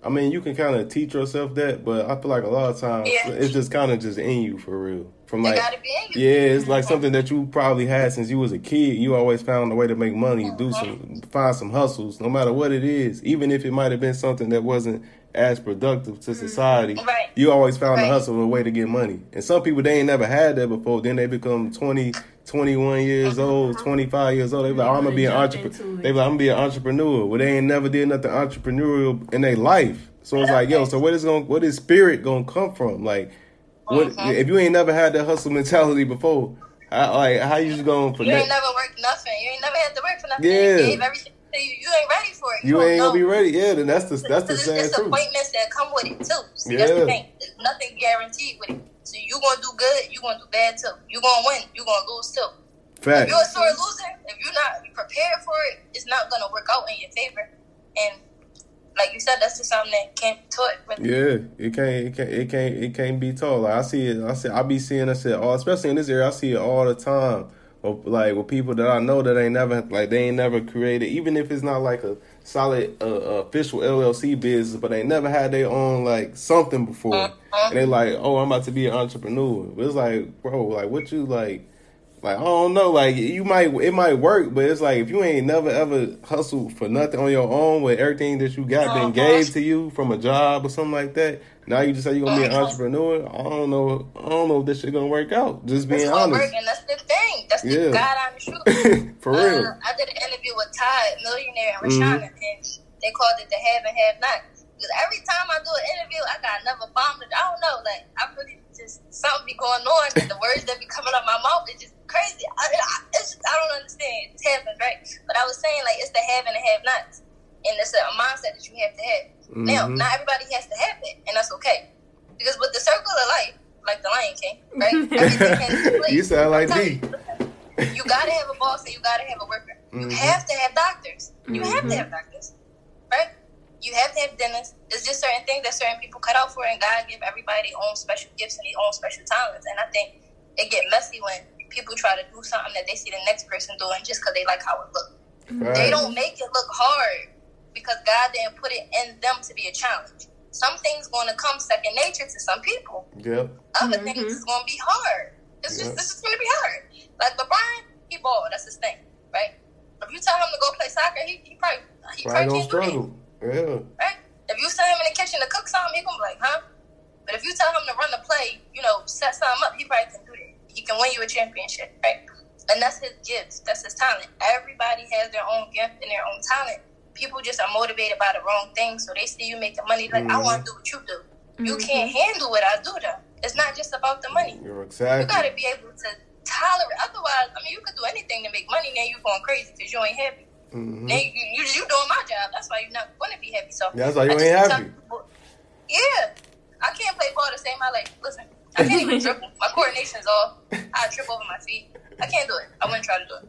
I mean you can kind of teach yourself that, but I feel like a lot of times Yeah. it's just kind of just in you for real. From It like gotta be yeah, it's like something that you probably had since you was a kid. You always found a way to make money, do some find some hustles, no matter what it is. Even if it might have been something that wasn't as productive to society. Right. You always found a hustle, a way to get money. And some people they ain't never had that before. Then they become 20, 21 years old, twenty five years old. They be like, oh, I'm gonna be an entrepreneur. They be like, I'm gonna be an entrepreneur. Well, they ain't never did nothing entrepreneurial in their life. So it's like, yo, so what is going what is spirit gonna come from? Like what if you ain't never had that hustle mentality before? How, like how you just going for You ain't never worked nothing. You ain't never had to work for nothing. Yeah. You gave everything to you. You ain't ready for it. You don't ain't gonna be ready. Yeah, then that's the that's the sad it's truth. disappointments that come with it too. See, that's Yeah. the thing. There's nothing guaranteed with it. So you gonna do good, you gonna do bad too. You gonna win, you gonna lose too. If Fact. you're a sore loser, if you're not prepared for it, it's not gonna work out in your favor. And like you said, that's just something that can't be taught. But Yeah, it can't, it can't, it can't, it can't be taught. Like I see it, I see, I be seeing this shit all, especially in this area. I see it all the time. Or like with people that I know that ain't never, like they ain't never created, even if it's not like a solid uh, official LLC business, but they never had their own like something before, Uh-huh. and they like, oh, I'm about to be an entrepreneur. But it's like, bro, like what you like. Like I don't know, like you might it might work, but it's like if you ain't never ever hustled for nothing on your own with everything that you got been Uh-huh. gave to you from a job or something like that. Now you just say you're gonna be an entrepreneur. I don't know. I don't know if this shit gonna work out. Just it's being gonna honest. work, and that's the thing. That's the Yeah. God honest truth. for real. Uh, I did an interview with Todd, Millionaire, and Rashana, and they called it the have and have not. Because every time I do an interview, I got another bomb. I don't know, like I really just something be going on, and the words that be coming out my mouth is just crazy. I, I, it's, I don't understand. It happens, right? But I was saying like it's the have and the have nots, and it's a mindset that you have to have. Now, Mhm. not everybody has to have it, and that's okay. Because with the circle of life, like the Lion King, right? Everything has its place. You sound like I'm D. you, you gotta have a boss and you gotta have a worker. You Mhm. have to have doctors. You have Mm-hmm. to have doctors, right? You have to have dentists. It's just certain things that certain people cut out for, and God give everybody their own special gifts and their own special talents. And I think it get messy when people try to do something that they see the next person doing just because they like how it look. They don't make it look hard because God didn't put it in them to be a challenge. Some things going to come second nature to some people Yep. other Mhm. things is gonna be hard. It's just Yeah. this is gonna be hard. Like LeBron, he ball, that's his thing, right? If you tell him to go play soccer, he, he probably he Probably probably can't do struggle. Yeah. right? If If you send him in the kitchen to cook something, he gonna be like, huh? But if you tell him to run the play, you know, set something up, he probably can do that. He can win you a championship, right? And that's his gift. That's his talent. Everybody has their own gift and their own talent. People just are motivated by the wrong things, so they see you making money. Like I want to do what you do. You can't handle what I do, though. It's not just about the money. You're You gotta be able to tolerate. Otherwise, I mean, you could do anything to make money. Now you're going crazy because you ain't happy. hmm Now you, you you doing my job. That's why you're not going to be happy. So That's why you I ain't happy. people, yeah, I can't play ball the same. I like listen. I can't even dribble. My coordination's off. I trip over my feet. I can't do it. I wouldn't try to do it.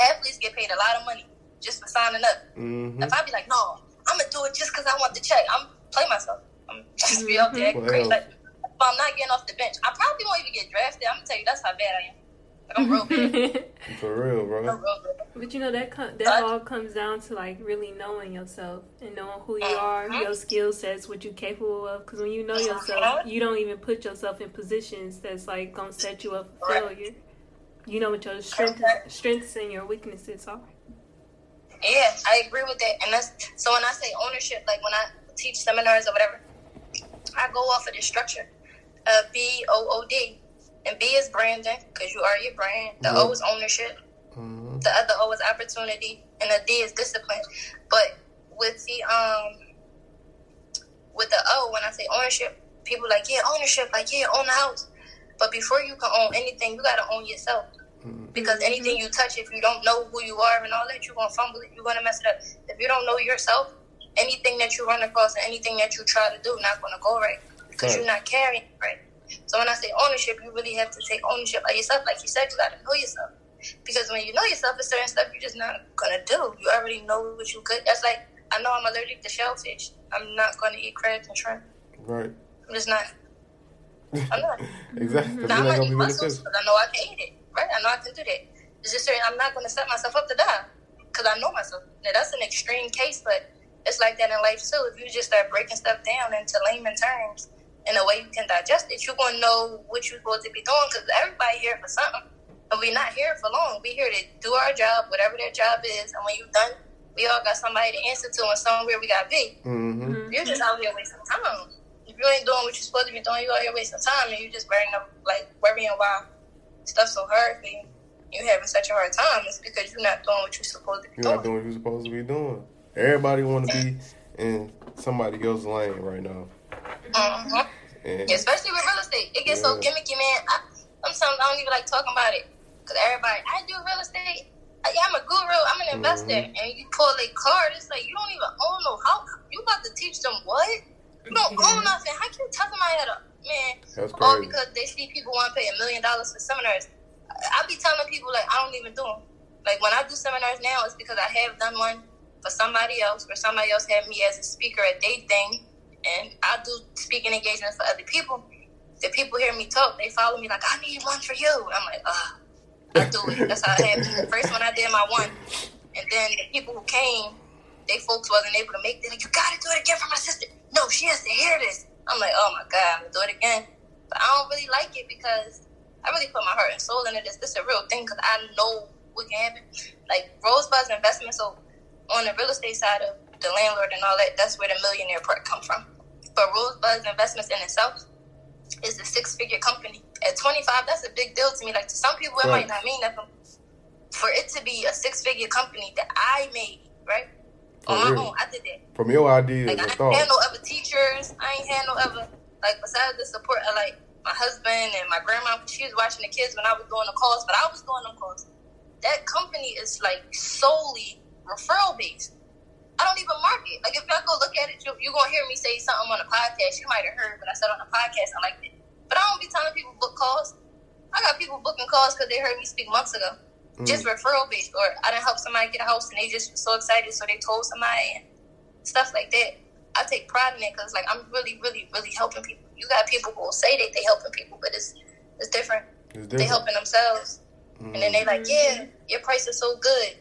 Athletes get paid a lot of money just for signing up. hmm If I'd be like, no, I'm gonna do it just because I want the check. I'm play myself. I'm just be up there acting Well. crazy. Like, if I'm not getting off the bench, I probably won't even get drafted. I'm gonna tell you that's how bad I am. Like I'm real. For real, I'm bro. real. But you know that com- that all comes down to like really knowing yourself and knowing who you are, your skill sets, what you're capable of. Because when you know yourself, you don't even put yourself in positions that's like gonna set you up for failure. You know what your strengths, strengths and your weaknesses are. Yeah, I agree with that. And that's so when I say ownership, like when I teach seminars or whatever, I go off of the structure. Uh, B O O D, and B is branding because you are your brand. The O Mhm. is ownership. hmm The other O is opportunity, and the D is discipline. But with the um, with the O, when I say ownership, people like yeah, ownership, like yeah, own the house. But before you can own anything, you gotta own yourself. Because anything you touch, if you don't know who you are and all that, you're gonna fumble it. You're gonna mess it up. If you don't know yourself, anything that you run across and anything that you try to do, not gonna go right because Right. you're not carrying right. So when I say ownership, you really have to take ownership of yourself. Like you said, you gotta know yourself. Because when you know yourself, there's certain stuff you're just not gonna do. You already know what you could. That's like I know I'm allergic to shellfish. I'm not gonna eat crabs and shrimp. Right. I'm just not. I'm not. exactly. Now, I'm not gonna gonna eat mussels because I know I can eat it. Right? I know I can do that. It's just certain I'm not going to set myself up to die because I know myself. Now, that's an extreme case, but it's like that in life too. If you just start breaking stuff down into layman terms in a way you can digest it, you're going to know what you're supposed to be doing because everybody here for something. And we're not here for long. We're here to do our job, whatever their job is. And when you're done, we all got somebody to answer to and somewhere we got to be. hmm You're just out here wasting time. If you ain't doing what you're supposed to be doing, you out here wasting time, and you just worrying up, like worrying why stuff's so hard for you. You having such a hard time. It's because you're not doing what you're supposed to be You're not doing. doing what you're supposed to be doing. Everybody want to be in somebody else's lane right now. Mhm. Yeah, especially with real estate, it gets so gimmicky, man. I, sometimes I don't even like talking about it because everybody, I do real estate. I, yeah, I'm a guru. I'm an investor, Mhm. and you pull a card. It's like you don't even own no house. You about to teach them what? You don't own nothing. How can you tell somebody how to man? that's all because they see people want to pay a million dollars for seminars. I I be telling people like I don't even do them. Like when I do seminars now, it's because I have done one for somebody else, where somebody else had me as a speaker at their thing, and I do speaking engagements for other people. The people hear me talk, they follow me like I need one for you. I'm like, ah, I do it. That's how I have the first one I did my one, and then the people who came, they folks wasn't able to make. They like, you gotta do it again for my sister. No, she has to hear this. I'm like, oh my god, I'm gonna do it again. But I don't really like it because I really put my heart and soul into this. This is a real thing because I know what can happen. Like Rosebud's investment, so on the real estate side of the landlord and all that, that's where the millionaire part come from. But Rosebud's investments in itself is a six figure company. At 25, that's a big deal to me. Like to some people, it Right. might not mean nothing. For it to be a six figure company that I made, right? For On my own, I did that. From your ideas Like I ain't had thoughts. no other teachers. I ain't had no other like besides the support of like my husband and my grandma. She was watching the kids when I was doing the calls, but I was doing them calls. That company is like solely referral based. I don't even market. Like if y'all go look at it, you you gonna hear me say something on a podcast. You might have heard what I said on the podcast. I liked it, but I don't be telling people book calls. I got people booking calls because they heard me speak months ago mm. just referral based, or I didn't help somebody get a house and they just were so excited, so they told somebody and stuff like that. I take pride in it because like I'm really, really, really helping people. You got people who will say that they helping people, but it's it's different. It's They different. helping themselves, and then they like, mm-hmm. yeah, your price is so good.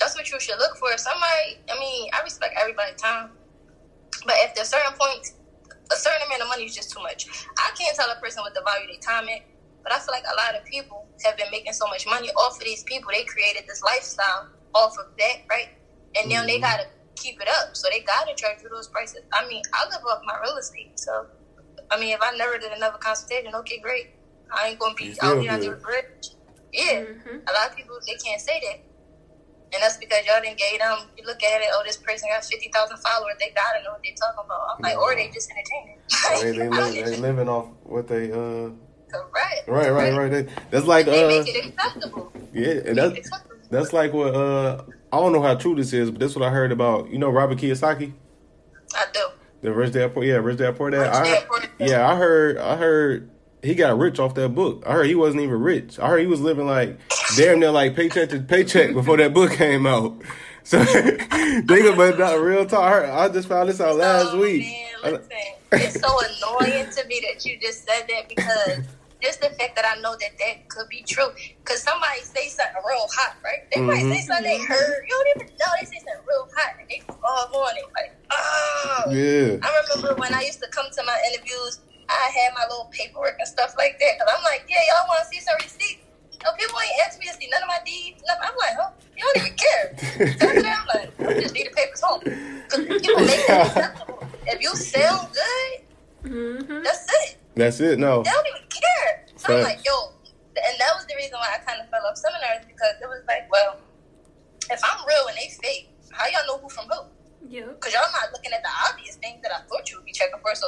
That's what you should look for. Somebody, I mean, I respect everybody's time, but if there's certain points, a certain amount of money is just too much. I can't tell a person what the value of their time at, but I feel like a lot of people have been making so much money off of these people. They created this lifestyle off of that, right? And now they Mhm. gotta keep it up. So they gotta charge you those prices. I mean, I live off my real estate, so I mean, if I never did another consultation, okay, great. I ain't gonna be out here under the bridge. Yeah, Mhm. a lot of people they can't say that, and that's because y'all didn't get them. You look at it, oh, this person got fifty thousand followers. They gotta know what they talking about. I'm like, or they just entertaining. they they, live, they living off what they uh Correct. right right right. They, that's like They uh make it acceptable. yeah, and that's that's like what uh I don't know how true this is, but that's what I heard about. You know Robert Kiyosaki, I do. the Rich Dad Poor yeah Rich Dad Poor Dad. Rich I, Dad Poor Dad. yeah, I heard I heard he got rich off that book. I heard he wasn't even rich. I heard he was living like damn near like paycheck to paycheck before that book came out. So think about that real talk. I, heard, I just found this out last Oh, week. Man, listen, it's so annoying to me that you just said that because just the fact that I know that that could be true. Because somebody say something real hot, right? They might say Mhm. something they heard. You don't even know they say something real hot and they fall on it like, oh. Yeah. I remember when I used to come to my interviews, I had my little paperwork and stuff like that. Cause I'm like, yeah, y'all want to see some receipts? No, people ain't asked me to see none of my deeds. Nothing. I'm like, huh? You don't even care. So I'm like, I just need the papers home. Cause people make it acceptable. If you sound good, Mhm. that's it. That's it. No. They don't even care. So I'm like, yo, and that was the reason why I kind of fell off seminars because it was like, well, if I'm real and they fake, how y'all know who from who? Yep. Because y'all not looking at the obvious things that I thought you would be checking for. So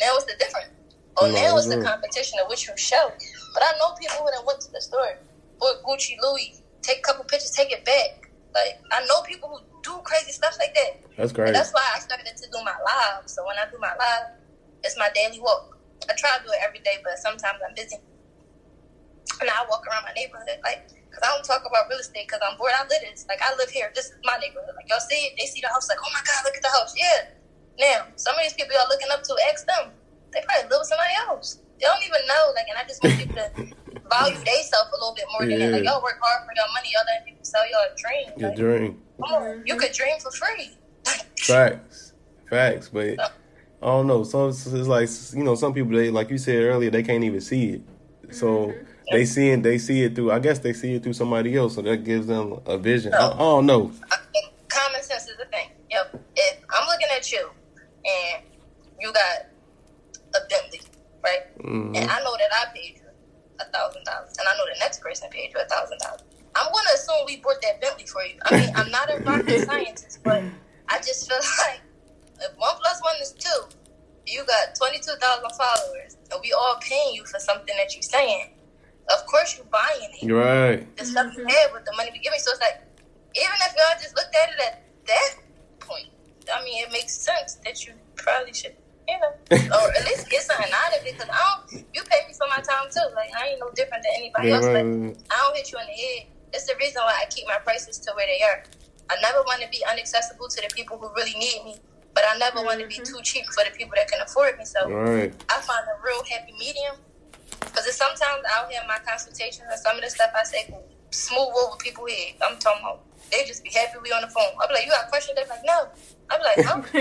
now what's the difference? Oh, now it's the competition of which you show. But I know people who done went to the store, bought Gucci, Louis, take a couple pictures, take it back. Like I know people who do crazy stuff like that. That's And that's why I started to do my live. So when I do my live, it's my daily walk. I try to do it every day, but sometimes I'm busy. And I walk around my neighborhood, like, because I don't talk about real estate because I'm bored. I live this. Like, I live here. This is my neighborhood. Like, y'all see it? They see the house, like, oh my God, look at the house. Yeah. Now, some of these people y'all looking up to, ask them. They probably live with somebody else. They don't even know. Like, and I just want people to value themselves a little bit more than that. Like, y'all work hard for your money. Y'all letting people sell y'all a dream. Your Like, dream. come on. You could dream for free. Facts. Facts. But uh. I don't know. Some it's like you know, some people they like you said earlier, they can't even see it. So mm-hmm. they see it they see it through I guess they see it through somebody else, so that gives them a vision. I, I don't know. I think common sense is the thing. Yep. If I'm looking at you and you got a Bentley, right? Mhm. And I know that I paid you a thousand dollars, and I know the next person paid you a thousand dollars. I'm gonna assume we bought that Bentley for you. I mean, I'm not a rocket scientist, but I just feel like if one plus one is two, you got twenty two thousand followers, and we all paying you for something that you're saying. Of course, you're buying it right. the stuff you had with the money we give me. So it's like, even if y'all just looked at it at that point, I mean, it makes sense that you probably should, you know, or at least get something out of it. Because I don't, you pay me for my time too. Like I ain't no different than anybody Yeah, else. But right. I don't hit you in the head. It's the reason why I keep my prices to where they are. I never want to be unaccessible to the people who really need me, but I never want to be mm-hmm. too cheap for the people that can afford me. So Right. I find a real happy medium. Because it's sometimes out here in my consultations and some of the stuff I say can smooth over people head. I'm talking about they just be happy we on the phone. I'll be like, you got questions? They're like, no. I'm like, huh? no,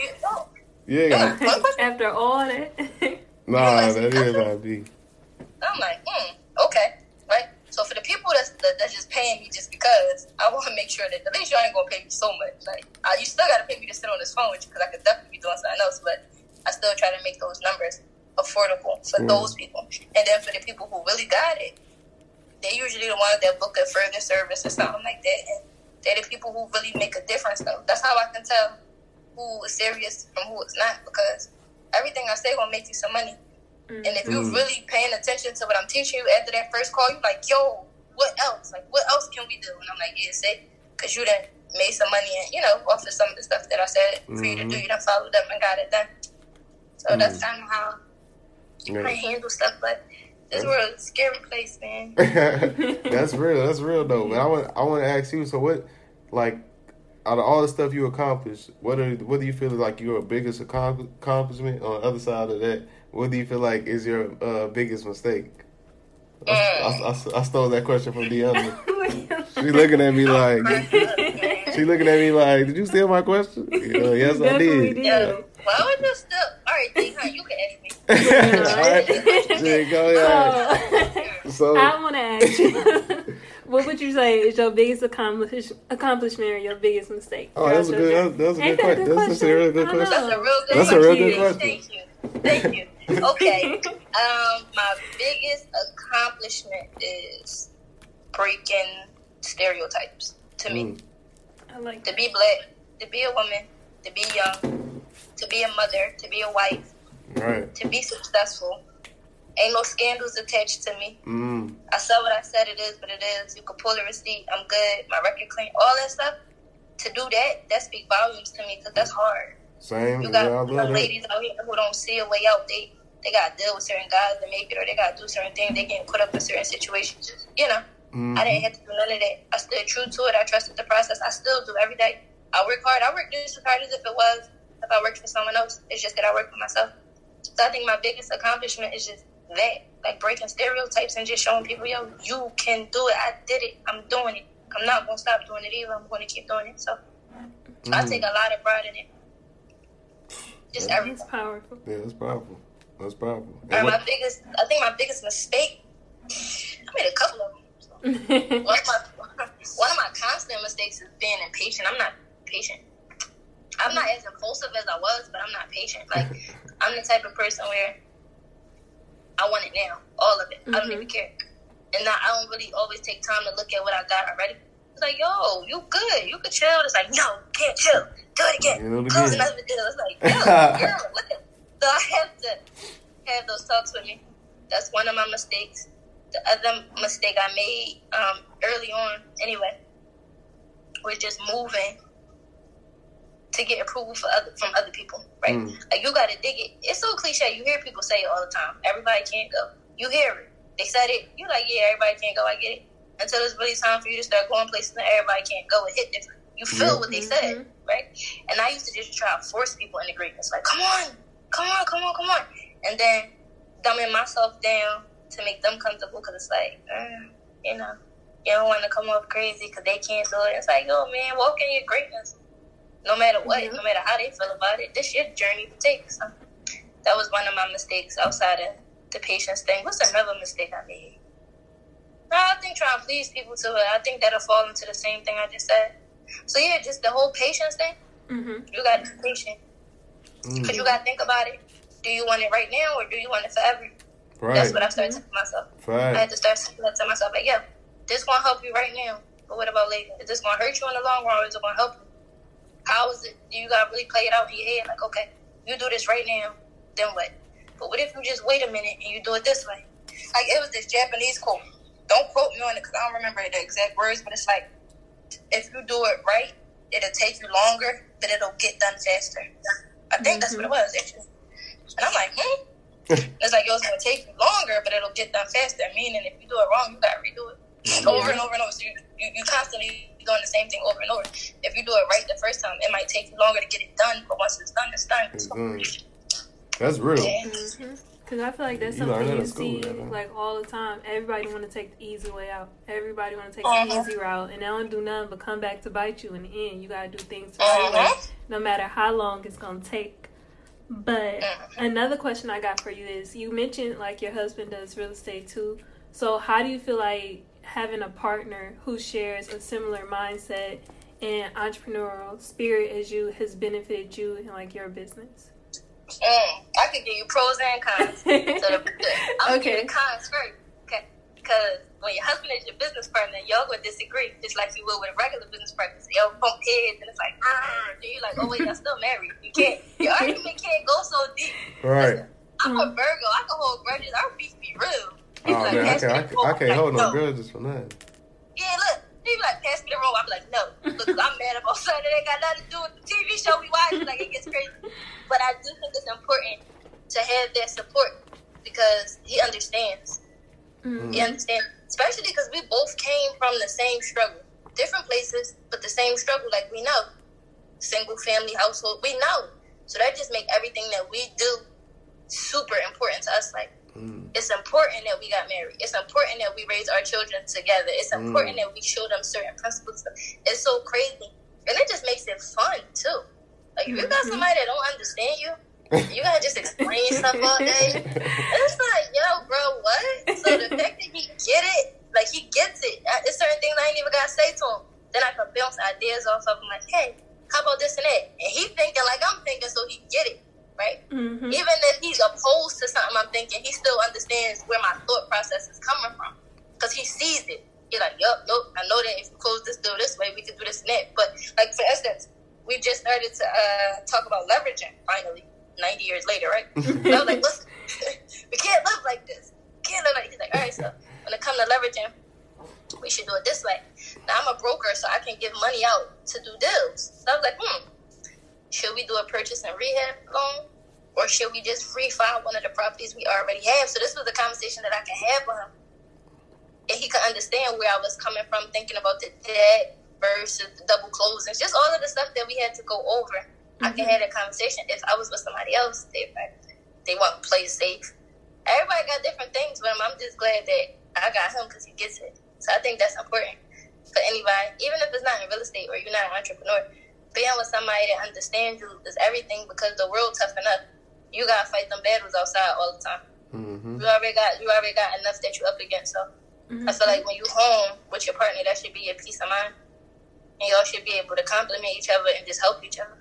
you don't. Yeah. You got one question? After all that. Nah, that is how it be. I'm like, hmm, okay. Right? So for the people that's, that, that's just paying me just because, I want to make sure that at least you ain't going to pay me so much. Like, uh, you still got to pay me to sit on this phone with you because I could definitely be doing something else, but I still try to make those numbers affordable for Mm. those people. And then for the people who really got it, they usually the ones that book a further service or something like that. And they're the people who really make a difference, though. That's how I can tell who is serious from who is not because everything I say will make you some money. And if you're Mm. really paying attention to what I'm teaching you after that first call, you're like, yo, what else? Like, what else can we do? And I'm like, yeah, say, because you done made some money and, you know, off of some of the stuff that I said for you to do. Mhm. You done followed up and got it done. So that's kind of how I Yeah. handle stuff. But this world is a scary place, man. that's real. That's real though. But I want I want to ask you. So what, like, out of all the stuff you accomplished, what are what do you feel is like your biggest accomplishment? On the other side of that, what do you feel like is your uh, biggest mistake? I, I, I, I stole that question from Deanna. She looking at me like she looking at me like, did you steal my question? Uh, yes, I did. did. Yeah. Well, I was just still. All right, Dehan, you can ask me. All right. There go. Yeah. So, So I want to ask you, what would you say is your biggest accomplish, accomplishment or your biggest mistake? Oh, that's a throughout good. your That, that a Ain't good that question. That's, that's a really good question. That's a real good That's a real good question. Thank you. Thank you. Okay. um, my biggest accomplishment is breaking stereotypes to me. Mm, I like To that. be black, to be a woman, to be young, to be a mother, to be a wife, right. to be successful. Ain't no scandals attached to me. Mm, I said what I said it is, but it is. You can pull a receipt. I'm good. My record clean. All that stuff. To do that, that speak volumes to me because that's hard. same. You got I you know, love that. ladies out here who don't see a way out. They they got to deal with certain guys to make it, or they got to do certain things. They getting put up in certain situations. You know, Mhm. I didn't have to do none of that. I stood true to it. I trusted the process. I still do every day. I work hard. I work just as hard as if it was if I worked for someone else. It's just that I work for myself. So I think my biggest accomplishment is just that, like breaking stereotypes and just showing people, yo, you can do it. I did it. I'm doing it. I'm not gonna stop doing it either. I'm gonna keep doing it. So I Mm. take a lot of pride in it. Just Yeah. everything. It's powerful. Yeah, that's powerful. That's powerful. And And my what- biggest, I think my biggest mistake, I made a couple of them. One of my, one of my constant mistakes is being impatient. I'm not patient. I'm not as impulsive as I was, but I'm not patient. Like I'm the type of person where I want it now, all of it. I don't Mhm. even care, and I, I don't really always take time to look at what I got already. It's like, yo, you good, you could chill. It's like, no, can't chill. Do it again. The Close game. another deal. It's like, yo, girl, look at. So I have to have those talks with me. That's one of my mistakes. The other mistake I made um, early on, anyway, was just moving to get approval for other, from other people. Right? Mm. Like you got to dig it. It's so cliche. You hear people say it all the time. Everybody can't go. You hear it. They said it. You're like, yeah, everybody can't go. I get it. Until it's really time for you to start going places that everybody can't go. It hit different. You feel Yeah. what they said, Mhm. right? And I used to just try to force people into greatness. Like, come on, come on, come on, come on. And then dumbing myself down to make them comfortable because it's like, uh, you know, you don't want to come off crazy because they can't do it. It's like, yo, man, walk in your greatness. No matter what, Yeah. no matter how they feel about it, this your journey to take. So that was one of my mistakes outside of the patience thing. What's another mistake I made? No, I think trying to please people too. I think that'll fall into the same thing I just said. So yeah, just the whole patience thing. Mhm. You got to be patient Mm. because you got to think about it. Do you want it right now or do you want it forever? Right. That's what I started telling myself. I had to start saying that to myself. Like, yeah, this gonna help you right now, but what about later? Is this gonna hurt you in the long run, or is it gonna help you? How is it? You gotta really play it out in your head? Like, okay, you do this right now, then what? But what if you just wait a minute and you do it this way? Like it was this Japanese quote. Don't quote me on it because I don't remember the exact words, but it's like, if you do it right, it'll take you longer, but it'll get done faster. I think that's what it was actually. And I'm like, hmm. It's like, yo, it's gonna take you longer, but it'll get done faster. Meaning, if you do it wrong, you gotta redo it over and over and over. So you, you, you constantly doing the same thing over and over. If you do it right the first time, it might take you longer to get it done, but once it's done, it's done. It's So, done. That's real. yeah. Because I feel like that's You something that you school, see yeah, man. like all the time. Everybody want to take the easy way out. Everybody want to take Uh-huh. the easy route, and they don't do nothing but come back to bite you in the end. You gotta do things right Uh-huh. no matter how long it's gonna take. But Uh-huh. another question I got for you is: you mentioned like your husband does real estate too. So how do you feel like having a partner who shares a similar mindset and entrepreneurial spirit as you has benefited you in like your business? Mm, I could give you pros and cons. So the, the, I'm Okay. okay. the cons first. Okay. Because when your husband is your business partner, y'all would disagree, just like you would with a regular business partner. So y'all bump heads, and it's like, ah, and you're like, oh wait, y'all still married. You can't. Your argument can't go so deep. Right. I'm a Virgo. I can hold grudges. Our beef be real. Oh Like, man, I pass can't, I can't, I roll. can't Like, hold no no. grudges for nothing. Yeah, look. He be like, pass me the roll. I'm like, no. Look, I'm mad about something that ain't got nothing to do with the TV show we watch. Like, it gets crazy. But I do think it's important to have that support because he understands. Mm. He understands. Especially because we both came from the same struggle. Different places, but the same struggle. Like, we know. Single family household. We know. So that just make everything that we do super important to us. Like, Mm. it's important that we got married. It's important that we raise our children together. It's Mm. important that we show them certain principles. It's so crazy, and it just makes it fun too. Like if you got Mhm. somebody that don't understand you, you gotta just explain stuff all day. And it's like, yo, bro, what? So the fact that he get it like he gets it. Uh, There's certain things I ain't even gotta say to him. Then I can bounce ideas off of him, like, hey, how about this and that? And he thinking like I'm thinking, so he get it, right? Mm-hmm. Even if he's opposed to something I'm thinking, he still understands where my thought process is coming from because he sees it. He's like, yup, nope, I know that if we close this door this way, we can do this and that. But like for instance, we just started to uh, talk about leveraging finally, 90 years later, right? And I was like, listen, we can't live like this. We can't live like He's like, all right, so when it comes to leveraging, we should do it this way. Now I'm a broker, so I can give money out to do deals. So I was like, hmm, should we do a purchase and rehab loan? Or should we just refi one of the properties we already have? So this was a conversation that I could have with him. And he could understand where I was coming from, thinking about the debt versus the double closings, just all of the stuff that we had to go over. I could mm-hmm. have that conversation. If I was with somebody else, they they want to play safe. Everybody got different things with him. I'm just glad that I got him because he gets it. So I think that's important for anybody, even if it's not in real estate or you're not an entrepreneur. Being with somebody that understands you is everything because the world tough enough. You gotta fight them battles outside all the time. Mm-hmm. You already got you already got enough that you up against. So I feel like when you home with your partner, that should be your peace of mind, and y'all should be able to compliment each other and just help each other.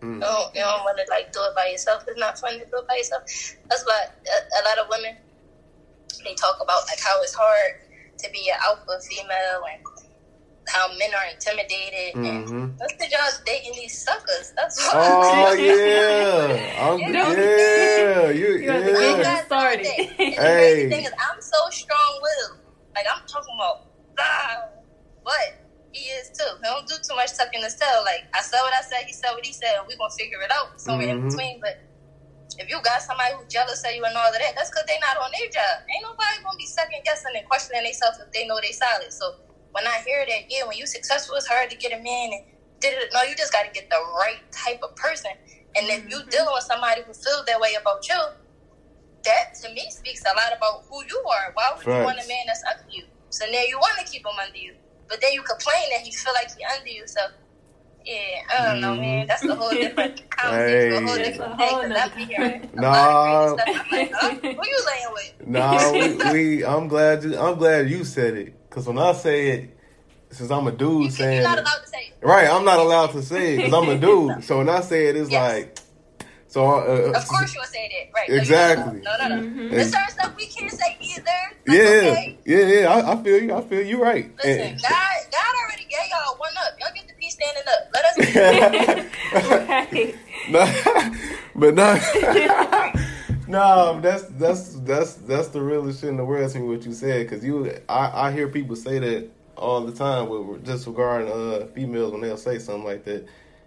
Mm. You don't, you don't want to like do it by yourself. It's not fun to do it by yourself. That's why a, a lot of women they talk about like how it's hard to be an alpha female and how men are intimidated. And Mm-hmm. that's because y'all dating these suckers. That's why. Oh yeah, I'm, You know- yeah, you, You have to We get yeah. got started. that. And the Hey. crazy thing is, I'm so strong willed. Like I'm talking about, ah, but he is too. He don't do too much tucking his tail. Like I said what I said, he said what he said, and we gonna figure it out somewhere in Mhm. between. But if you got somebody who's jealous of you and all of that, that's because they not on their job. Ain't nobody gonna be second guessing and questioning themselves if they know they solid. So when I hear that, yeah, when you successful, it's hard to get a man and did it. No, you just got to get the right type of person. And if you mm-hmm. dealing with somebody who feels that way about you, that to me speaks a lot about who you are. Why would you want a man that's under you? So now you want to keep him under you, but then you complain that he feel like he under you. So yeah, I don't know, mm-hmm. man. That's a whole different conversation, a whole different thing. Cause I nother be hearing a Nah. lot of crazy stuff. I'm like, huh? Who you laying with? No, we, we. I'm glad. You, I'm glad you said it. Cause when I say it, since I'm a dude You, saying you're not it, to say it. right, I'm not allowed to say it because I'm a dude. So when I say it, it's Yes. like, so. Uh, Of course you would say that, right? Exactly. don't. No, no, no. Mhm. There's certain stuff we can't say either. That's Yeah, okay. yeah, yeah. I, I feel you. I feel you. Right. Listen, And- God, God already gave y'all one up. Y'all get the piece standing up. Let us. right. no, but no, no. That's that's that's that's the realest shit in the world to me. What you said, because you, I, I hear people say that all the time with just regarding uh females when they'll say something like that,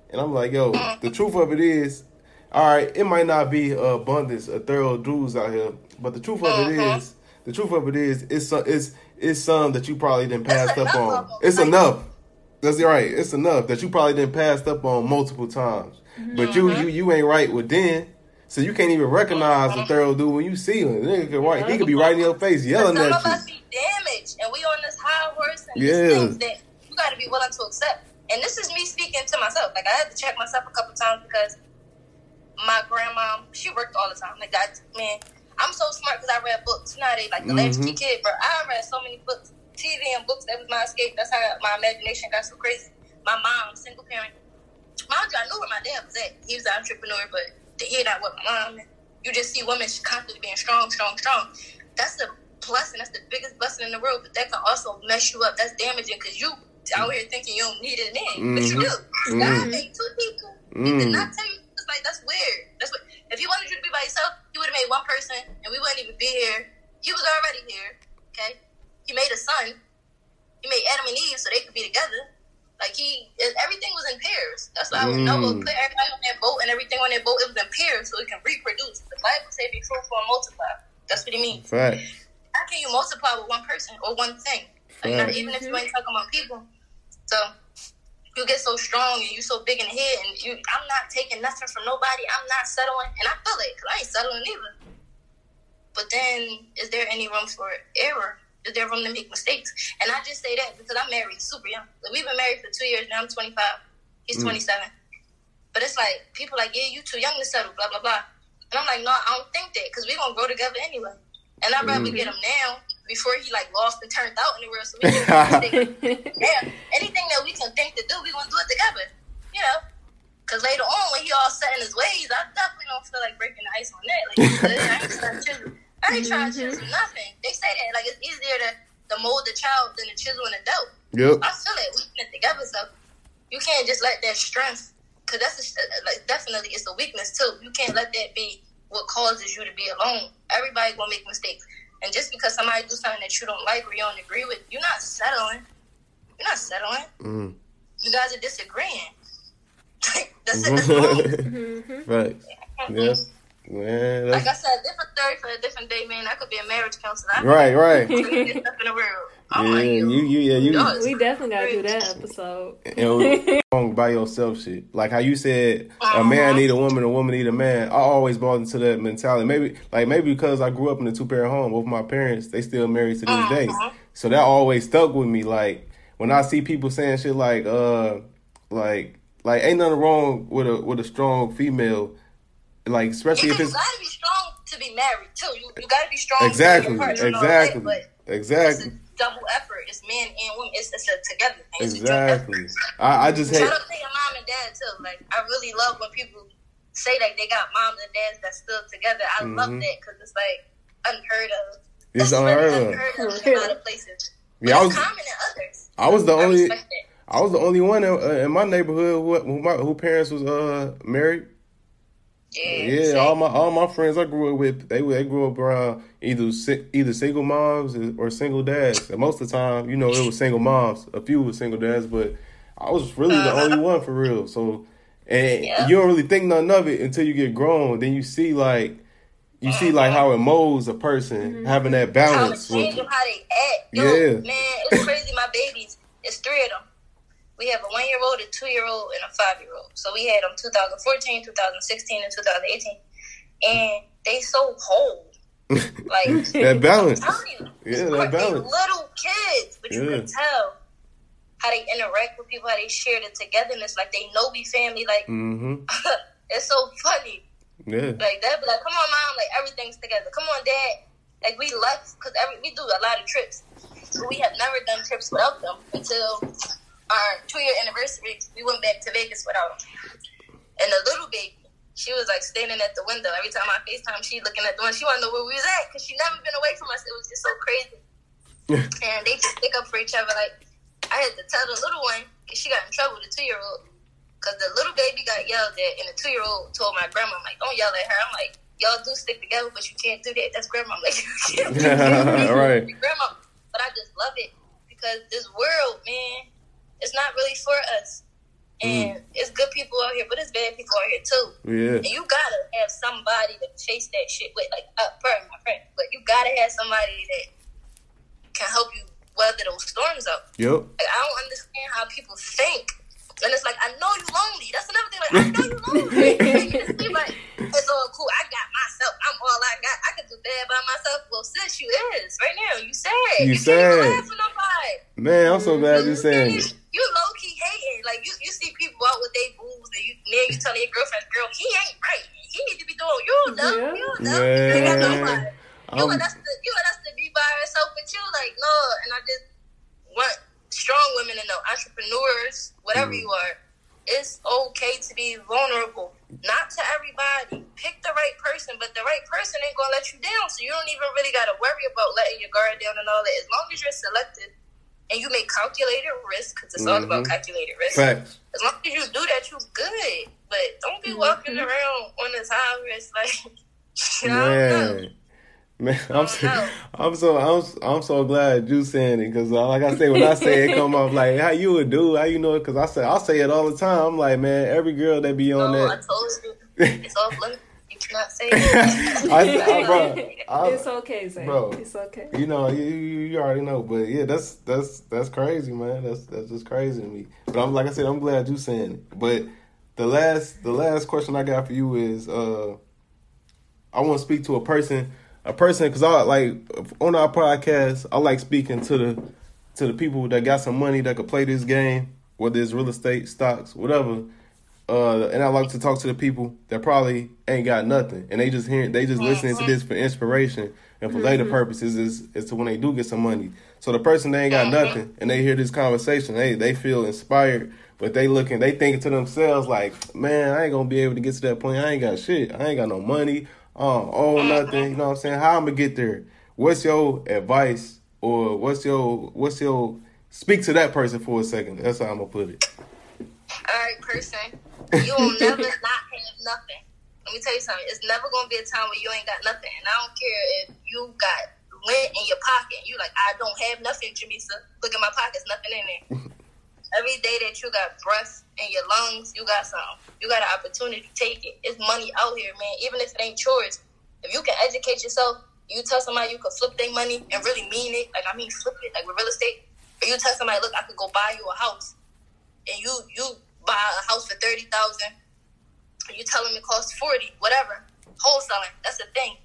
and I'm like, yo, the truth of it is, all right, it might not be a abundance of thorough dudes out here, but the truth of it Mhm. is, the truth of it is, it's some, it's it's some that you probably didn't pass up enough on. It's Like- enough. That's right. It's enough that you probably didn't pass up on multiple times. But you you you ain't right with Den. So you can't even recognize the thorough dude when you see him. Nigga could right, he could be right in your face yelling Some at of us you. be damaged, and we on this high horse, and Yeah. these things that you got to be willing to accept. And this is me speaking to myself. Like I had to check myself a couple times because my grandma, she worked all the time. Like that, man, I'm so smart because I read books. You how they like the Mhm. latchkey kid, bro. I read so many books, TV and books. That was my escape. That's how my imagination got so crazy. My mom, single parent. Mind you, I knew where my dad was at. He was an entrepreneur, but to hear that with my mom, you just see women constantly being strong, strong, strong. That's the blessing. That's the biggest blessing in the world. But that can also mess you up. That's damaging because you out here thinking you don't need a man, but you do. God made two people. He did Mm. not tell you. It's like that's weird. That's what. If he wanted you to be by yourself, he would have made one person, and we wouldn't even be here. He was already here. Okay. He made a son. He made Adam and Eve so they could be together. Like he, everything was in pairs. That's why Mm. Noah put everybody on that boat and everything on that boat. It was in pairs so it can reproduce. The Bible says be fruitful and multiply. That's what he means. Right. How can you multiply with one person or one thing? Like not even if you ain't talking about people. So you get so strong and you so big in the head, and you, I'm not taking nothing from nobody. I'm not settling, and I feel it because I ain't settling either. But then, is there any room for error? There room to make mistakes? And I just say that because I'm married super young. Like, we've been married for two years now. I'm 25. He's Mm. 27. But it's like people like, yeah, you too young to settle. Blah blah blah. And I'm like, no, I don't think that because we're gonna grow together anyway. And I'd rather Mhm. get him now before he like lost and turned out in the world. So we can yeah, anything that we can think to do, we gonna do it together. You know. Cause later on, when he all set in his ways, I definitely don't feel like breaking the ice on that. Like, I ain't to. I ain't trying to chisel nothing. They say that like it's easier to, to mold the child than to chisel an adult. Yep. I feel it. We put it together, so you can't just let that strength, because that's a, like definitely it's a weakness too. You can't let that be what causes you to be alone. Everybody gonna make mistakes, and just because somebody do something that you don't like or you don't agree with, you're not settling. You're not settling. Mm. You guys are disagreeing. that's it. That's wrong. Mm-hmm. Right. Yeah. Man, Like I said, different story for a different day, man. I could be a marriage counselor. I right, right. stuff in the world. I'm Yeah, like, you, you, yeah, you. Yours. We definitely gotta do that episode. and wrong by yourself shit. Like how you said a man Uh-huh. need a woman, a woman need a man. I always bought into that mentality. Maybe like maybe because I grew up in a two parent home, both my parents, they still married to this day. Uh-huh. So that always stuck with me. Like when I see people saying shit like uh like like ain't nothing wrong with a with a strong female. Like especially you if it's gotta be strong to be married too. You, you gotta be strong. exactly, For your partner and all exactly, it's exactly, a double effort. It's men and women. It's, it's a together thing. It's a joint effort. exactly. I, I just hate. Shout out to your mom and dad too. Like I really love when people say like they got moms and dads that still together. I love Mhm. that because it's like unheard of. It's really unheard of. unheard of in a lot of places. Yeah, I was common in others. I was the I only. I was the only one in, uh, in my neighborhood who, who my who parents was uh married. Yeah, Yeah, all my all my friends I grew up with, they they grew up around either either single moms or single dads. And most of the time, you know, it was single moms. A few were single dads, but I was really the only uh-huh. one for real. So, and Yeah. you don't really think nothing of it until you get grown. Then you see like you see like uh-huh. how it molds a person mm-hmm. having that how it balance. change With, them, how they act. Yo, Yeah. man, it's crazy. My babies, it's three of them. We have a one year old, a two year old, and a five year old. So we had them 2014, 2016, and 2018. And they so whole. Like, that balance. I'm you. Yeah, that balance. little kids, but you Yeah. can tell how they interact with people, how they share the togetherness. Like, they know we family. Like, mm-hmm. it's so funny. Yeah. Like that, but like, come on, mom, like everything's together. Come on, dad. Like we left because we do a lot of trips, but we have never done trips without them until our two year anniversary. We went back to Vegas without them. And the little baby, she was like standing at the window every time I Facetime. She looking at the one. She want to know where we was at because she never been away from us. It was just so crazy. and they just stick up for each other. Like I had to tell the little one because she got in trouble. The two year old. Because the little baby got yelled at, and the two year old told my grandma, I'm like, don't yell at her. I'm like, y'all do stick together, but you can't do that. That's grandma. I'm like, you can't do that. Right. Grandma. But I just love it because this world, man, it's not really for us. And it's good people out here, but it's bad people out here too. Yeah. And you gotta have somebody to face that shit with. Like, uh, pardon my friend, but you gotta have somebody that can help you weather those storms up. Yep. Like, I don't understand how people think. And it's like, I know you lonely. That's another thing. Like, I know you lonely. And you just like, it's all cool. I got myself. I'm all I got. I can do bad by myself. Well, sis, you is. Right now, you sad. You can't sad. even laugh for nobody. Man, I'm so mm-hmm. glad you You, saying you, it. you low key hating. Like, you, you see people out with their boobs and you, then you telling your girlfriend, girl, he ain't right. He need to be doing, you don't know. Yeah. You don't know. You ain't got Man. nobody. You I'm- want us to you want us to be by ourselves with you, like no. And I just want strong women and know, entrepreneurs, whatever Mm. you are, it's okay to be vulnerable. Not to everybody. Pick the right person, but the right person ain't gonna let you down. So you don't even really gotta worry about letting your guard down and all that. As long as you're selected and you make calculated risk, because it's all about Mhm. calculated risk. Facts. As long as you do that, you're good. But don't be walking Mhm. around on this high risk like. Don't know. Man. Man, I'm so. I'm so I'm I'm so glad you saying it because like I say when I say it come off like how you would do how you know it because I say I say it all the time I'm like man every girl that be on No, I told you. It's off limits. You cannot say it. I, I, bro, I, it's okay, Zay. Bro. It's okay. you know you, you you already know but yeah that's that's that's crazy man that's that's just crazy to me but I'm like I said I'm glad you saying it but the last the last question I got for you is uh I want to speak to a person a person because I like on our podcast I like speaking to the to the people that got some money that could play this game whether it's real estate stocks whatever uh, and I like to talk to the people that probably ain't got nothing, and they just hearing, they just listening to this for inspiration and for later purposes is is to when they do get some money. So the person they ain't got nothing, and they hear this conversation, they they feel inspired, but they looking, they thinking to themselves like, man, I ain't gonna be able to get to that point. I ain't got shit. I ain't got no money. Uh, oh nothing. You know what I'm saying? How I'm gonna get there? What's your advice, or what's your what's your speak to that person for a second? That's how I'm gonna put it. All right, person, you will never not have nothing. Let me tell you something. It's never gonna be a time where you ain't got nothing, and I don't care if you got lint in your pocket. You like, I don't have nothing, Jamisa. Look in my pockets, nothing in there. Every day that you got breath in your lungs, you got some. You got an opportunity to take it. It's money out here, man. Even if it ain't yours, if you can educate yourself, you tell somebody you can flip their money and really mean it. Like I mean, flip it, like with real estate. Or you tell somebody, look, I could go buy you a house, and you you buy a house for thirty thousand. You tell them it costs forty, whatever. Wholesaling, that's the thing.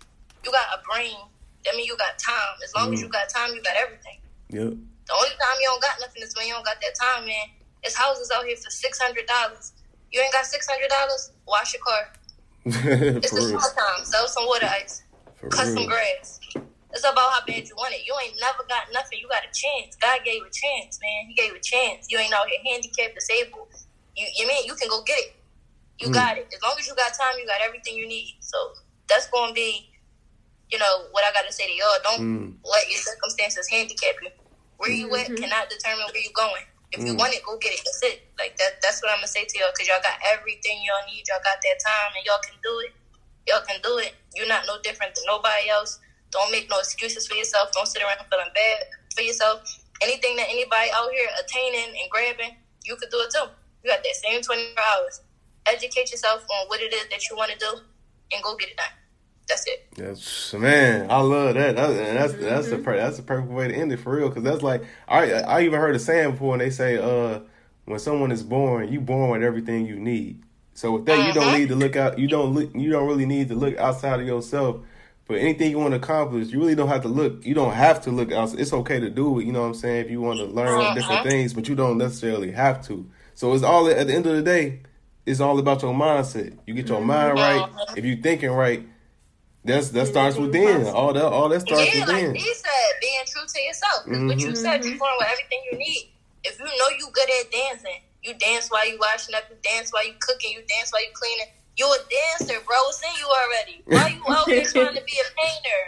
You got a brain. That means you got time. As long as you mm. got time, you got everything. Yep. The only time you don't got nothing is when you don't got that time, man. It's houses out here for six hundred dollars. You ain't got six hundred dollars? Wash your car. It's the real. summertime. Sell some water ice. For Cut some grass. It's about how bad you want it. You ain't never got nothing. You got a chance. God gave you a chance, man. He gave you a chance. You ain't out here handicapped, disabled. You, you mean you can go get it. You Mm. got it. As long as you got time, you got everything you need. So that's gonna be, you know, what I gotta say to y'all. Don't Mm. let your circumstances handicap you. Where you at cannot determine where you're going. If you Mm. want it, go get it. That's it. Like that. That's what I'm gonna say to y'all. Cause y'all got everything y'all need. Y'all got that time, and y'all can do it. Y'all can do it. You're not no different than nobody else. Don't make no excuses for yourself. Don't sit around feeling bad for yourself. Anything that anybody out here attaining and grabbing, you could do it too. You got that same 24 hours. Educate yourself on what it is that you want to do, and go get it done. That's it. That's man, I love that. That's that's that's the per- that's the perfect way to end it for real. Because that's like I I even heard a saying before, and they say, uh, when someone is born, you born with everything you need. So with that, you don't Uh-huh. need to look out. You don't look. You don't really need to look outside of yourself. For anything you want to accomplish, you really don't have to look. You don't have to look out. It's okay to do it. You know what I'm saying? If you want to learn different Uh-huh. things, but you don't necessarily have to. So it's all at the end of the day. It's all about your mindset. You get your mind right. Uh-huh. If you're thinking right, that's that starts within. All that all that starts Yeah, like within. he said, being true to yourself. 'Cause what you said, you born with everything you need. If you know you good at dancing, you dance while you washing up, you dance while you cooking, you dance while you cleaning. You a dancer, bro. It's in you already. Why you always here trying to be a painter?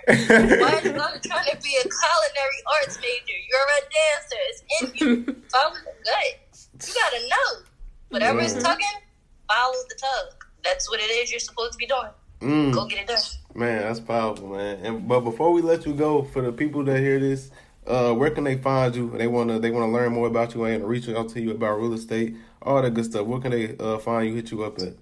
Why you always here trying to be a culinary arts major? You're a dancer. It's in you. Follow the gut. You gotta know. Whatever is Mhm. tugging, follow the tug. That's what it is you're supposed to be doing. Mm. Go get it done. Man, that's powerful, man. And but before we let you go, for the people that hear this, uh, where can they find you? They wanna they wanna learn more about you and reach out to you about real estate, all that good stuff. Where can they uh, find you? Hit you up at?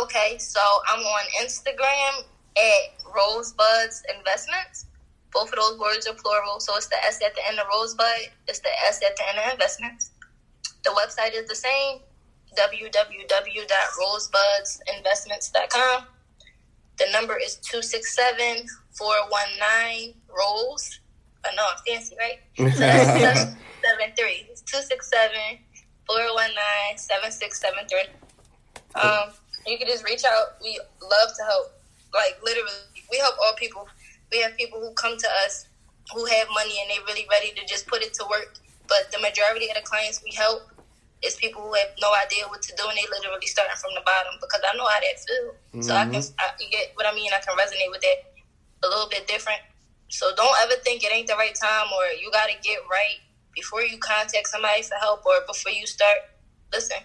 Okay, so I'm on Instagram at Rosebuds Investments. Both of those words are plural, so it's the S at the end of Rosebud, it's the S at the end of Investments. The website is the same www.rosebudsinvestments.com. The number is 267 419 Rose. I know I'm fancy, right? So that's 773. It's 267 419 7673. Um, you can just reach out. We love to help. Like literally, we help all people. We have people who come to us who have money and they really ready to just put it to work. But the majority of the clients we help is people who have no idea what to do and they literally starting from the bottom because I know how that feel. So I can I, you get what I mean. I can resonate with that a little bit different. So don't ever think it ain't the right time or you got to get right before you contact somebody for help or before you start. Listen,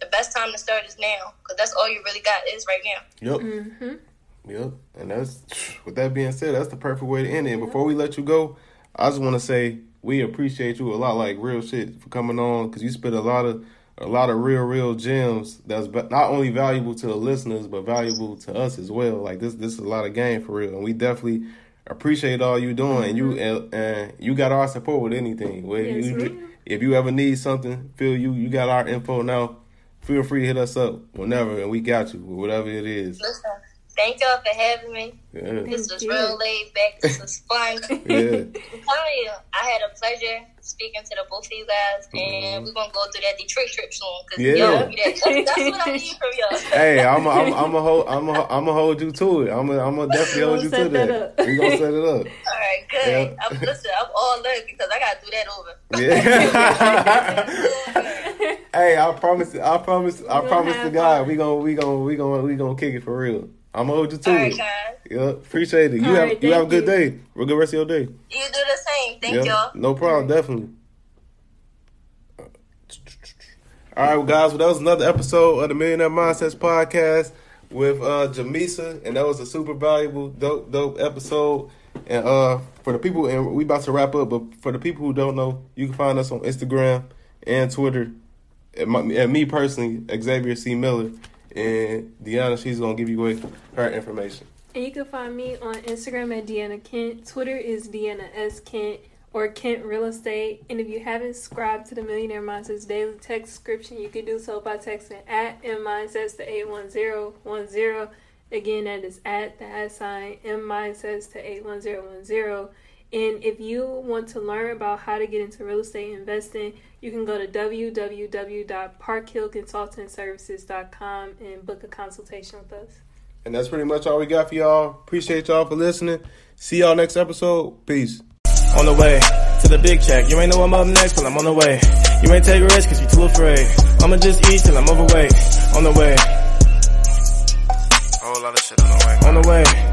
the best time to start is now because that's all you really got is right now. Yep. Mm-hmm. Yep. And that's with that being said, that's the perfect way to end it. And before we let you go, I just want to say we appreciate you a lot, like real shit, for coming on because you spit a lot of a lot of real, real gems that's not only valuable to the listeners but valuable to us as well. Like this, this is a lot of game for real, and we definitely appreciate all you doing. And you mm-hmm. and, and you got our support with anything. Where Yes, you, if you ever need something, feel you you got our info now. Feel free to hit us up whenever, and we got you with whatever it is. Listen, Thank y'all for having me. Yeah. This was real laid back. This was fun. Yeah. I'm telling you, I had a pleasure speaking to the both of you guys, and mm-hmm. we're gonna go through that Detroit trip soon. Cause Yeah. y'all be that. That's, that's what I need from y'all. hey, I'm a, I'm I'm a hold I'm a, I'm a hold you to it. I'm a, I'm gonna definitely hold you to that that. up. We gonna set it up. All right, good. Yeah. I'm, listen, I'm all in because I gotta do that over. Yeah. hey, I promise. I promise. I promise to God, fun. we gonna we gonna we gonna we gonna kick it for real. I'm gonna hold you to All right, it. guys. Yeah, appreciate it. You All have right, you have a good you. day. A good rest of your day. You do the same. Thank yeah, y'all. no problem. Definitely. All right, well, guys. Well, that was another episode of the Millionaire Mindsets podcast with uh Jamisa, and that was a super valuable, dope, dope episode. And uh, for the people, and we about to wrap up, but for the people who don't know, you can find us on Instagram and Twitter. And, my, and me personally, Xavier C. Miller, and Deanna, she's gonna give you her information. And you can find me on Instagram at Deanna Kent. Twitter is Deanna S. Kent or Kent Real Estate. And if you haven't subscribed to the Millionaire Mindsets Daily Text Subscription, you can do so by texting at M Mindsets to 81010. Again, that is at the at sign M Mindsets to 81010. And if you want to learn about how to get into real estate investing, you can go to www.parkhillconsultantservices.com and book a consultation with us. And that's pretty much all we got for y'all. Appreciate y'all for listening. See y'all next episode. Peace. On the way to the big check. You ain't know I'm up next till I'm on the way. You ain't take risks cause you too afraid. I'ma just eat till I'm overweight. On the way. A whole lot of shit on the way. On the way.